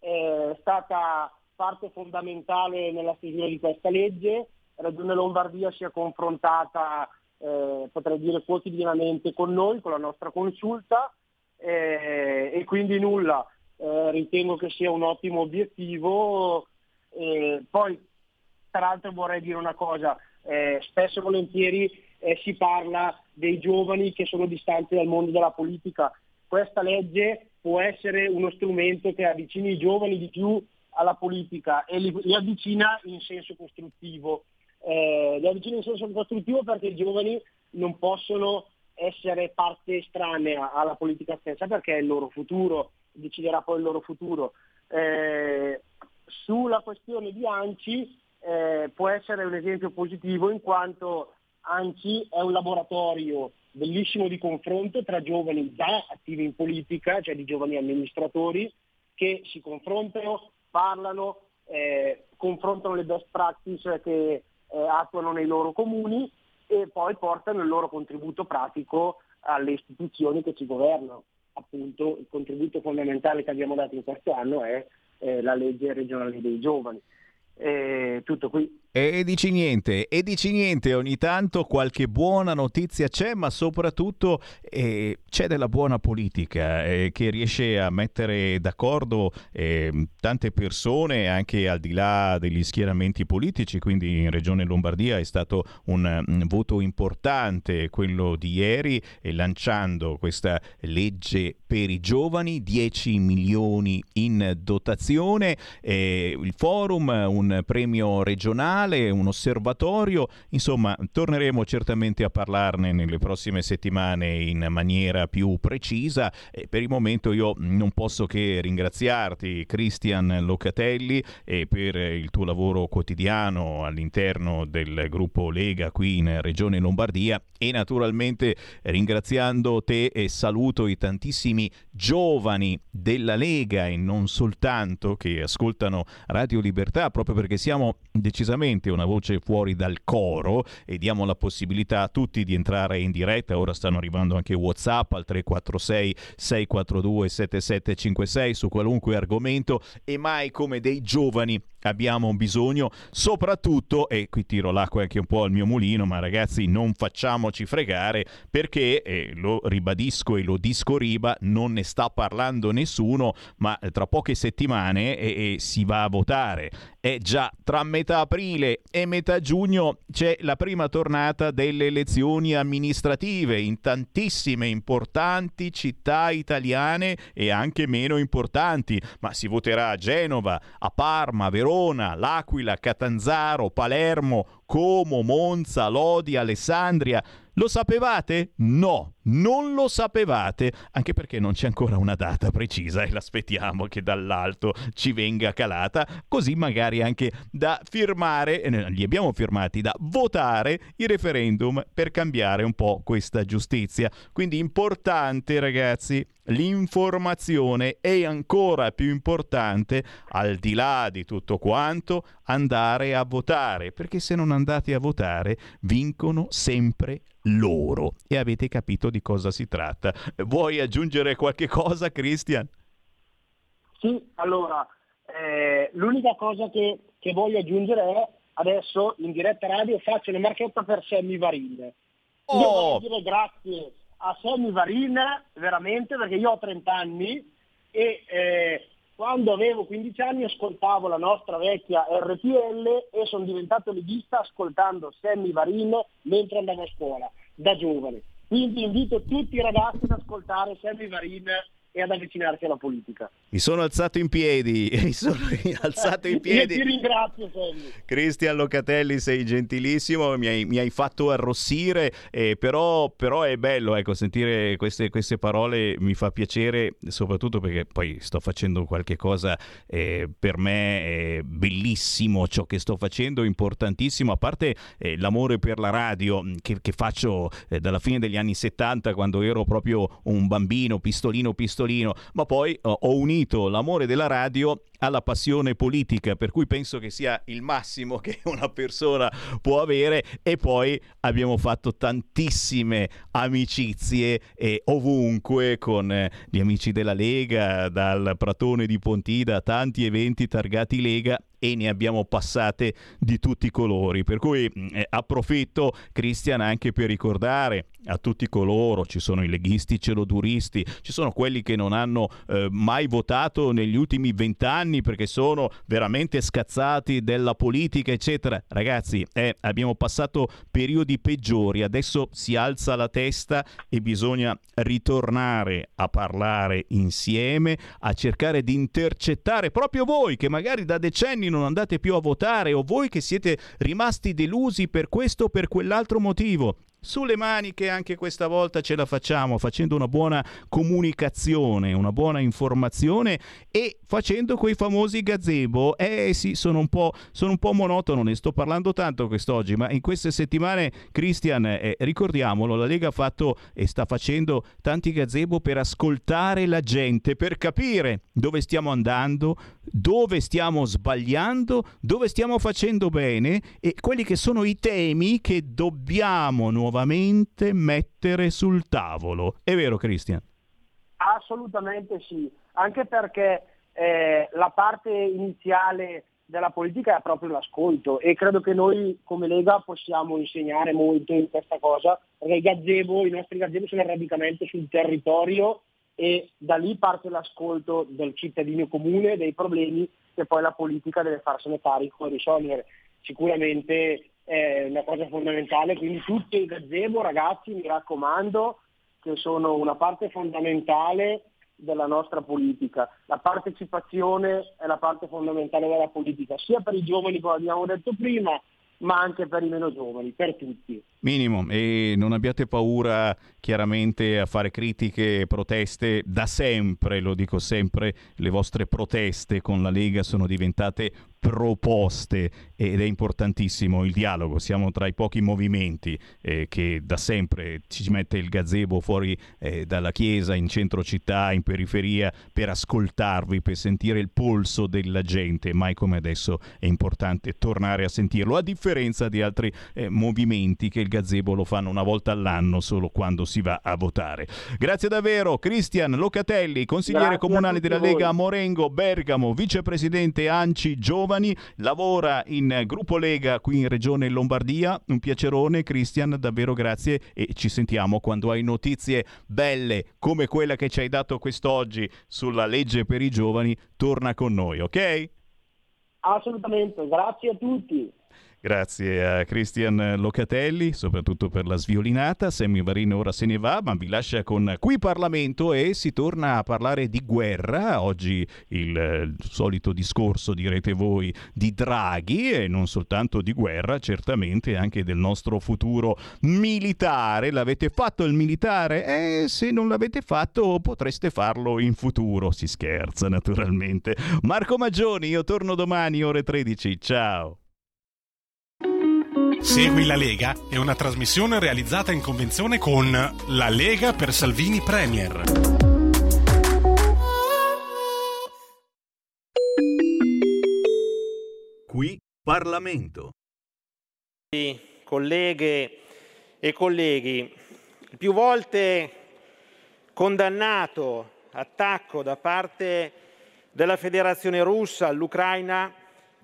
è stata parte fondamentale nella stesura di questa legge, la Regione Lombardia si è confrontata, eh, potrei dire, quotidianamente con noi, con la nostra consulta eh, e quindi nulla, eh, ritengo che sia un ottimo obiettivo. poi, tra l'altro vorrei dire una cosa, eh, spesso e volentieri eh, si parla dei giovani che sono distanti dal mondo della politica. Questa legge può essere uno strumento che avvicini i giovani di più alla politica e li, li avvicina in senso costruttivo. Eh, li avvicina in senso costruttivo perché i giovani non possono essere parte estranea alla politica stessa perché è il loro futuro, deciderà poi il loro futuro. Eh, sulla questione di ANCI eh, può essere un esempio positivo in quanto ANCI è un laboratorio bellissimo di confronto tra giovani già attivi in politica, cioè di giovani amministratori, che si confrontano, parlano, eh, confrontano le best practice che eh, attuano nei loro comuni e poi portano il loro contributo pratico alle istituzioni che ci governano. Appunto il contributo fondamentale che abbiamo dato in questo anno è eh, la legge regionale dei giovani. Eh, tutto qui. E dici niente, e dici niente, ogni tanto qualche buona notizia c'è, ma soprattutto eh, c'è della buona politica eh, che riesce a mettere d'accordo eh, tante persone anche al di là degli schieramenti politici, quindi in Regione Lombardia è stato un, un voto importante quello di ieri, lanciando questa legge per i giovani, 10 milioni in dotazione, il forum, un premio regionale, un osservatorio, insomma torneremo certamente a parlarne nelle prossime settimane in maniera più precisa. E per il momento io non posso che ringraziarti Cristian Locatelli e per il tuo lavoro quotidiano all'interno del gruppo Lega qui in Regione Lombardia. E naturalmente ringraziando te e saluto i tantissimi giovani della Lega e non soltanto che ascoltano Radio Libertà proprio perché siamo decisamente una voce fuori dal coro e diamo la possibilità a tutti di entrare in diretta. Ora stanno arrivando anche WhatsApp al 346 642 7756 su qualunque argomento e mai come dei giovani abbiamo bisogno soprattutto e qui tiro l'acqua anche un po' al mio mulino ma ragazzi non facciamoci fregare perché eh, lo ribadisco e lo disco riba non ne sta parlando nessuno ma tra poche settimane e, e si va a votare. È già tra metà aprile e metà giugno c'è la prima tornata delle elezioni amministrative in tantissime importanti città italiane e anche meno importanti ma si voterà a Genova a Parma Verona Verona, L'Aquila, Catanzaro, Palermo, Como, Monza, Lodi, Alessandria. Lo sapevate? No, non lo sapevate, anche perché non c'è ancora una data precisa e l'aspettiamo che dall'alto ci venga calata, così magari anche da firmare, eh, li abbiamo firmati, da votare i referendum per cambiare un po' questa giustizia. Quindi importante ragazzi, l'informazione è ancora più importante, al di là di tutto quanto, andare a votare, perché se non andate a votare vincono sempre loro. E avete capito di cosa si tratta. Vuoi aggiungere qualche cosa, Christian? Sì, allora, eh, l'unica cosa che, che, voglio aggiungere è adesso in diretta radio faccio una marchetta per Sammy Varin. Oh. Io voglio dire grazie a Sammy Varin veramente perché io ho 30 anni e eh, quando avevo 15 anni ascoltavo la nostra vecchia RPL e sono diventato leghista ascoltando Sammy Varin mentre andavo a scuola, da giovane. Quindi invito tutti i ragazzi ad ascoltare Sammy Varin e ad avvicinarsi alla politica. Mi sono alzato in piedi, mi sono alzato in piedi. Io ti ringrazio, Sammy. Cristian Locatelli, sei gentilissimo, mi hai, mi hai fatto arrossire, eh, però, però, è bello ecco, sentire queste, queste, parole, mi fa piacere, soprattutto perché poi sto facendo qualche cosa eh, per me è bellissimo ciò che sto facendo, importantissimo, a parte eh, l'amore per la radio che, che faccio eh, dalla fine degli anni 70, quando ero proprio un bambino, pistolino, pistolino Pistolino, ma poi uh, ho unito l'amore della radio alla passione politica, per cui penso che sia il massimo che una persona può avere e poi abbiamo fatto tantissime amicizie eh, ovunque con eh, gli amici della Lega, dal Pratone di Pontida, tanti eventi targati Lega e ne abbiamo passate di tutti i colori. Per cui eh, approfitto, Cristian, anche per ricordare a tutti coloro, ci sono i leghisti celoduristi, ci sono quelli che non hanno eh, mai votato negli ultimi vent'anni anni perché sono veramente scazzati della politica, eccetera. Ragazzi, eh, abbiamo passato periodi peggiori, adesso si alza la testa e bisogna ritornare a parlare insieme, a cercare di intercettare proprio voi che magari da decenni non andate più a votare o voi che siete rimasti delusi per questo o per quell'altro motivo. Sulle maniche anche questa volta ce la facciamo facendo una buona comunicazione, una buona informazione e facendo quei famosi gazebo. Eh sì, sono un po', sono un po monotono, ne sto parlando tanto quest'oggi, ma in queste settimane, Christian, eh, ricordiamolo, la Lega ha fatto e sta facendo tanti gazebo per ascoltare la gente, per capire dove stiamo andando, dove stiamo sbagliando, dove stiamo facendo bene e quelli che sono i temi che dobbiamo nuovamente mettere sul tavolo. È vero, Christian? Assolutamente sì, anche perché eh, la parte iniziale della politica è proprio l'ascolto e credo che noi come Lega possiamo insegnare molto in questa cosa, perché i gazebo, i nostri gazebo sono radicamente sul territorio e da lì parte l'ascolto del cittadino comune, dei problemi che poi la politica deve farsene carico e risolvere. Sicuramente è una cosa fondamentale, quindi tutti i gazebo ragazzi mi raccomando che sono una parte fondamentale della nostra politica. La partecipazione è la parte fondamentale della politica, sia per i giovani come abbiamo detto prima, ma anche per i meno giovani, per tutti. Minimo, e non abbiate paura chiaramente a fare critiche e proteste. Da sempre, lo dico sempre, le vostre proteste con la Lega sono diventate proposte ed è importantissimo il dialogo, siamo tra i pochi movimenti eh, che da sempre ci mette il gazebo fuori eh, dalla chiesa, in centro città, in periferia, per ascoltarvi, per sentire il polso della gente, mai come adesso è importante tornare a sentirlo, a differenza di altri eh, movimenti che il gazebo lo fanno una volta all'anno solo quando si va a votare. Grazie davvero Cristian Locatelli, consigliere Grazie comunale della Lega voi. Morengo, Bergamo, vicepresidente Anci Giovani, lavora in gruppo Lega qui in Regione Lombardia. Un piacerone Cristian, davvero grazie e ci sentiamo quando hai notizie belle come quella che ci hai dato quest'oggi sulla legge per i giovani, torna con noi, ok? Assolutamente, grazie a tutti. Grazie a Cristian Locatelli, soprattutto per la sviolinata. Sammy Varin ora se ne va, ma vi lascia con Qui Parlamento e si torna a parlare di guerra. Oggi il, il solito discorso, direte voi, di Draghi e non soltanto di guerra, certamente anche del nostro futuro militare. L'avete fatto il militare? Eh, se non l'avete fatto potreste farlo in futuro. Si scherza naturalmente. Marco Maggioni, io torno domani ore 13. Ciao. Segui la Lega è una trasmissione realizzata in convenzione con La Lega per Salvini Premier. Qui Parlamento. colleghe e colleghi, il più volte condannato attacco da parte della Federazione russa all'Ucraina,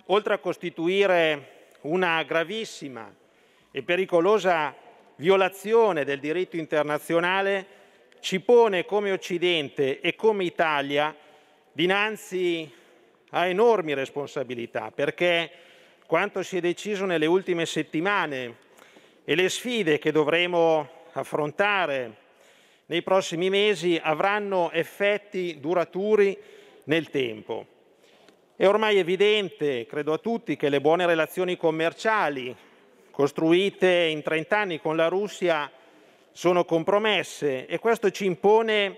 oltre a costituire una gravissima e pericolosa violazione del diritto internazionale, ci pone come Occidente e come Italia dinanzi a enormi responsabilità, perché quanto si è deciso nelle ultime settimane e le sfide che dovremo affrontare nei prossimi mesi avranno effetti duraturi nel tempo. È ormai evidente, credo a tutti, che le buone relazioni commerciali costruite in 30 anni con la Russia sono compromesse e questo ci impone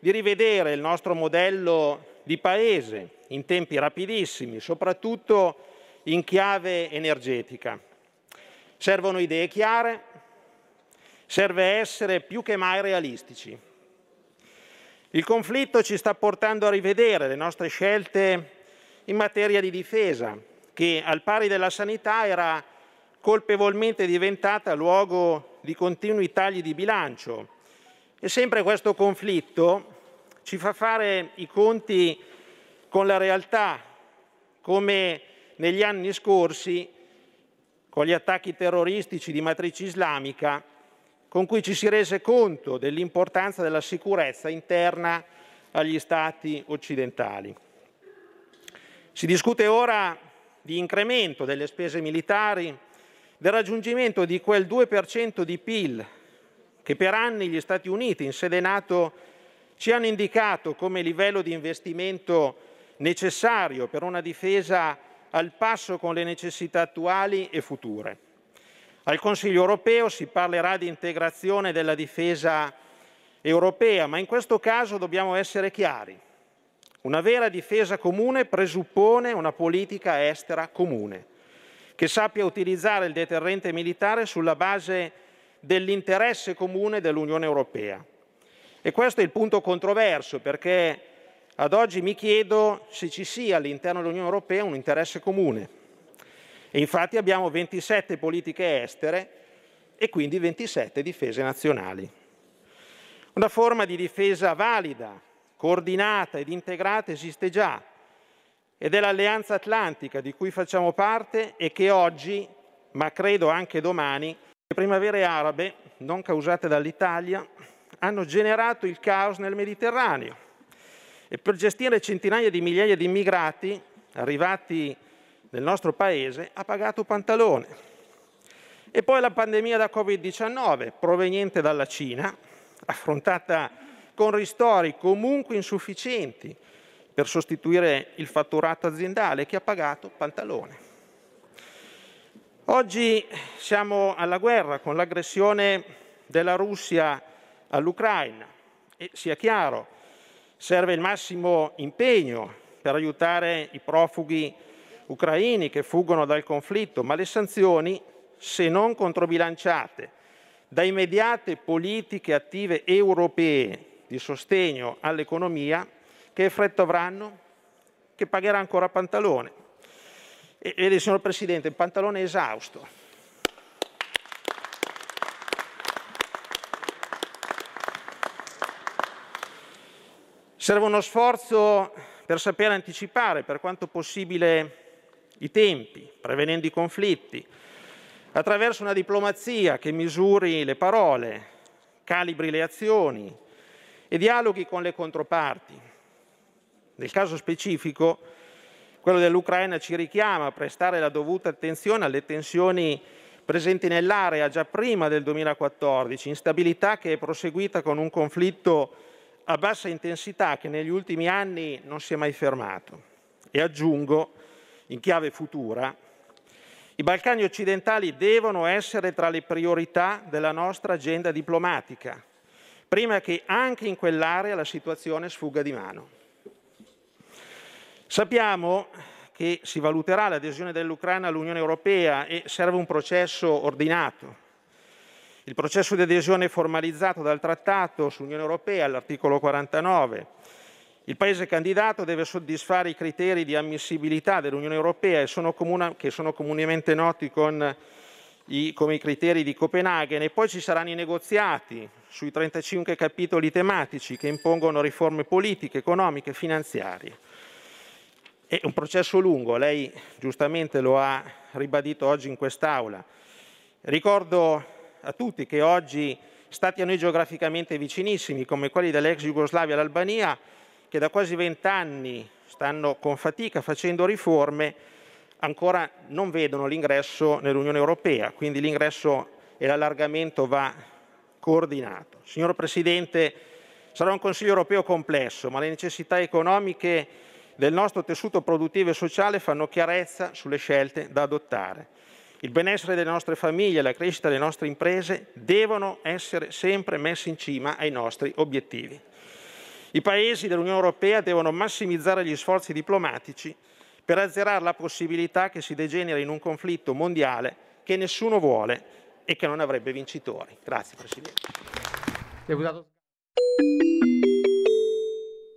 di rivedere il nostro modello di paese in tempi rapidissimi, soprattutto in chiave energetica. Servono idee chiare, serve essere più che mai realistici. Il conflitto ci sta portando a rivedere le nostre scelte in materia di difesa, che al pari della sanità era colpevolmente diventata luogo di continui tagli di bilancio. E sempre questo conflitto ci fa fare i conti con la realtà, come negli anni scorsi con gli attacchi terroristici di matrice islamica, con cui ci si rese conto dell'importanza della sicurezza interna agli stati occidentali. Si discute ora di incremento delle spese militari, del raggiungimento di quel 2% di PIL che per anni gli Stati Uniti in sede NATO ci hanno indicato come livello di investimento necessario per una difesa al passo con le necessità attuali e future. Al Consiglio europeo si parlerà di integrazione della difesa europea, ma in questo caso dobbiamo essere chiari. Una vera difesa comune presuppone una politica estera comune, che sappia utilizzare il deterrente militare sulla base dell'interesse comune dell'Unione Europea. E questo è il punto controverso, perché ad oggi mi chiedo se ci sia all'interno dell'Unione Europea un interesse comune. E infatti abbiamo 27 politiche estere e quindi 27 difese nazionali. Una forma di difesa valida, coordinata ed integrata esiste già ed è l'Alleanza Atlantica di cui facciamo parte e che oggi, ma credo anche domani, le primavere arabe, non causate dall'Italia, hanno generato il caos nel Mediterraneo e per gestire centinaia di migliaia di immigrati arrivati nel nostro paese ha pagato pantalone. E poi la pandemia da Covid-19 proveniente dalla Cina, affrontata con ristori comunque insufficienti per sostituire il fatturato aziendale che ha pagato pantalone. Oggi siamo alla guerra con l'aggressione della Russia all'Ucraina e sia chiaro, serve il massimo impegno per aiutare i profughi ucraini che fuggono dal conflitto, ma le sanzioni, se non controbilanciate da immediate politiche attive europee di sostegno all'economia, che effetto avranno? Che pagherà ancora pantalone. E vede, signor Presidente, il pantalone è esausto. Serve uno sforzo per sapere anticipare per quanto possibile i tempi, prevenendo i conflitti, attraverso una diplomazia che misuri le parole, calibri le azioni e dialoghi con le controparti. Nel caso specifico, quello dell'Ucraina ci richiama a prestare la dovuta attenzione alle tensioni presenti nell'area già prima del 2014, instabilità che è proseguita con un conflitto a bassa intensità che negli ultimi anni non si è mai fermato. E aggiungo, in chiave futura, i Balcani occidentali devono essere tra le priorità della nostra agenda diplomatica, prima che anche in quell'area la situazione sfugga di mano. Sappiamo che si valuterà l'adesione dell'Ucraina all'Unione Europea e serve un processo ordinato. Il processo di adesione formalizzato dal Trattato sull'Unione Europea all'articolo 49 il Paese candidato deve soddisfare i criteri di ammissibilità dell'Unione Europea sono comuna, che sono comunemente noti con i, come i criteri di Copenaghen e poi ci saranno i negoziati sui 35 capitoli tematici che impongono riforme politiche, economiche e finanziarie. È un processo lungo, lei giustamente lo ha ribadito oggi in quest'Aula. Ricordo a tutti che oggi stati a noi geograficamente vicinissimi, come quelli dell'ex Jugoslavia e l'Albania, che da quasi vent'anni stanno con fatica facendo riforme, ancora non vedono l'ingresso nell'Unione Europea, quindi l'ingresso e l'allargamento va coordinato. Signor Presidente, sarà un Consiglio europeo complesso, ma le necessità economiche del nostro tessuto produttivo e sociale fanno chiarezza sulle scelte da adottare. Il benessere delle nostre famiglie e la crescita delle nostre imprese devono essere sempre messi in cima ai nostri obiettivi. I paesi dell'Unione Europea devono massimizzare gli sforzi diplomatici per azzerare la possibilità che si degeneri in un conflitto mondiale che nessuno vuole e che non avrebbe vincitori. Grazie Presidente. Deputato...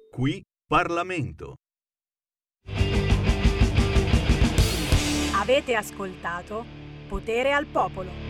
Qui Parlamento. Avete ascoltato Potere al Popolo.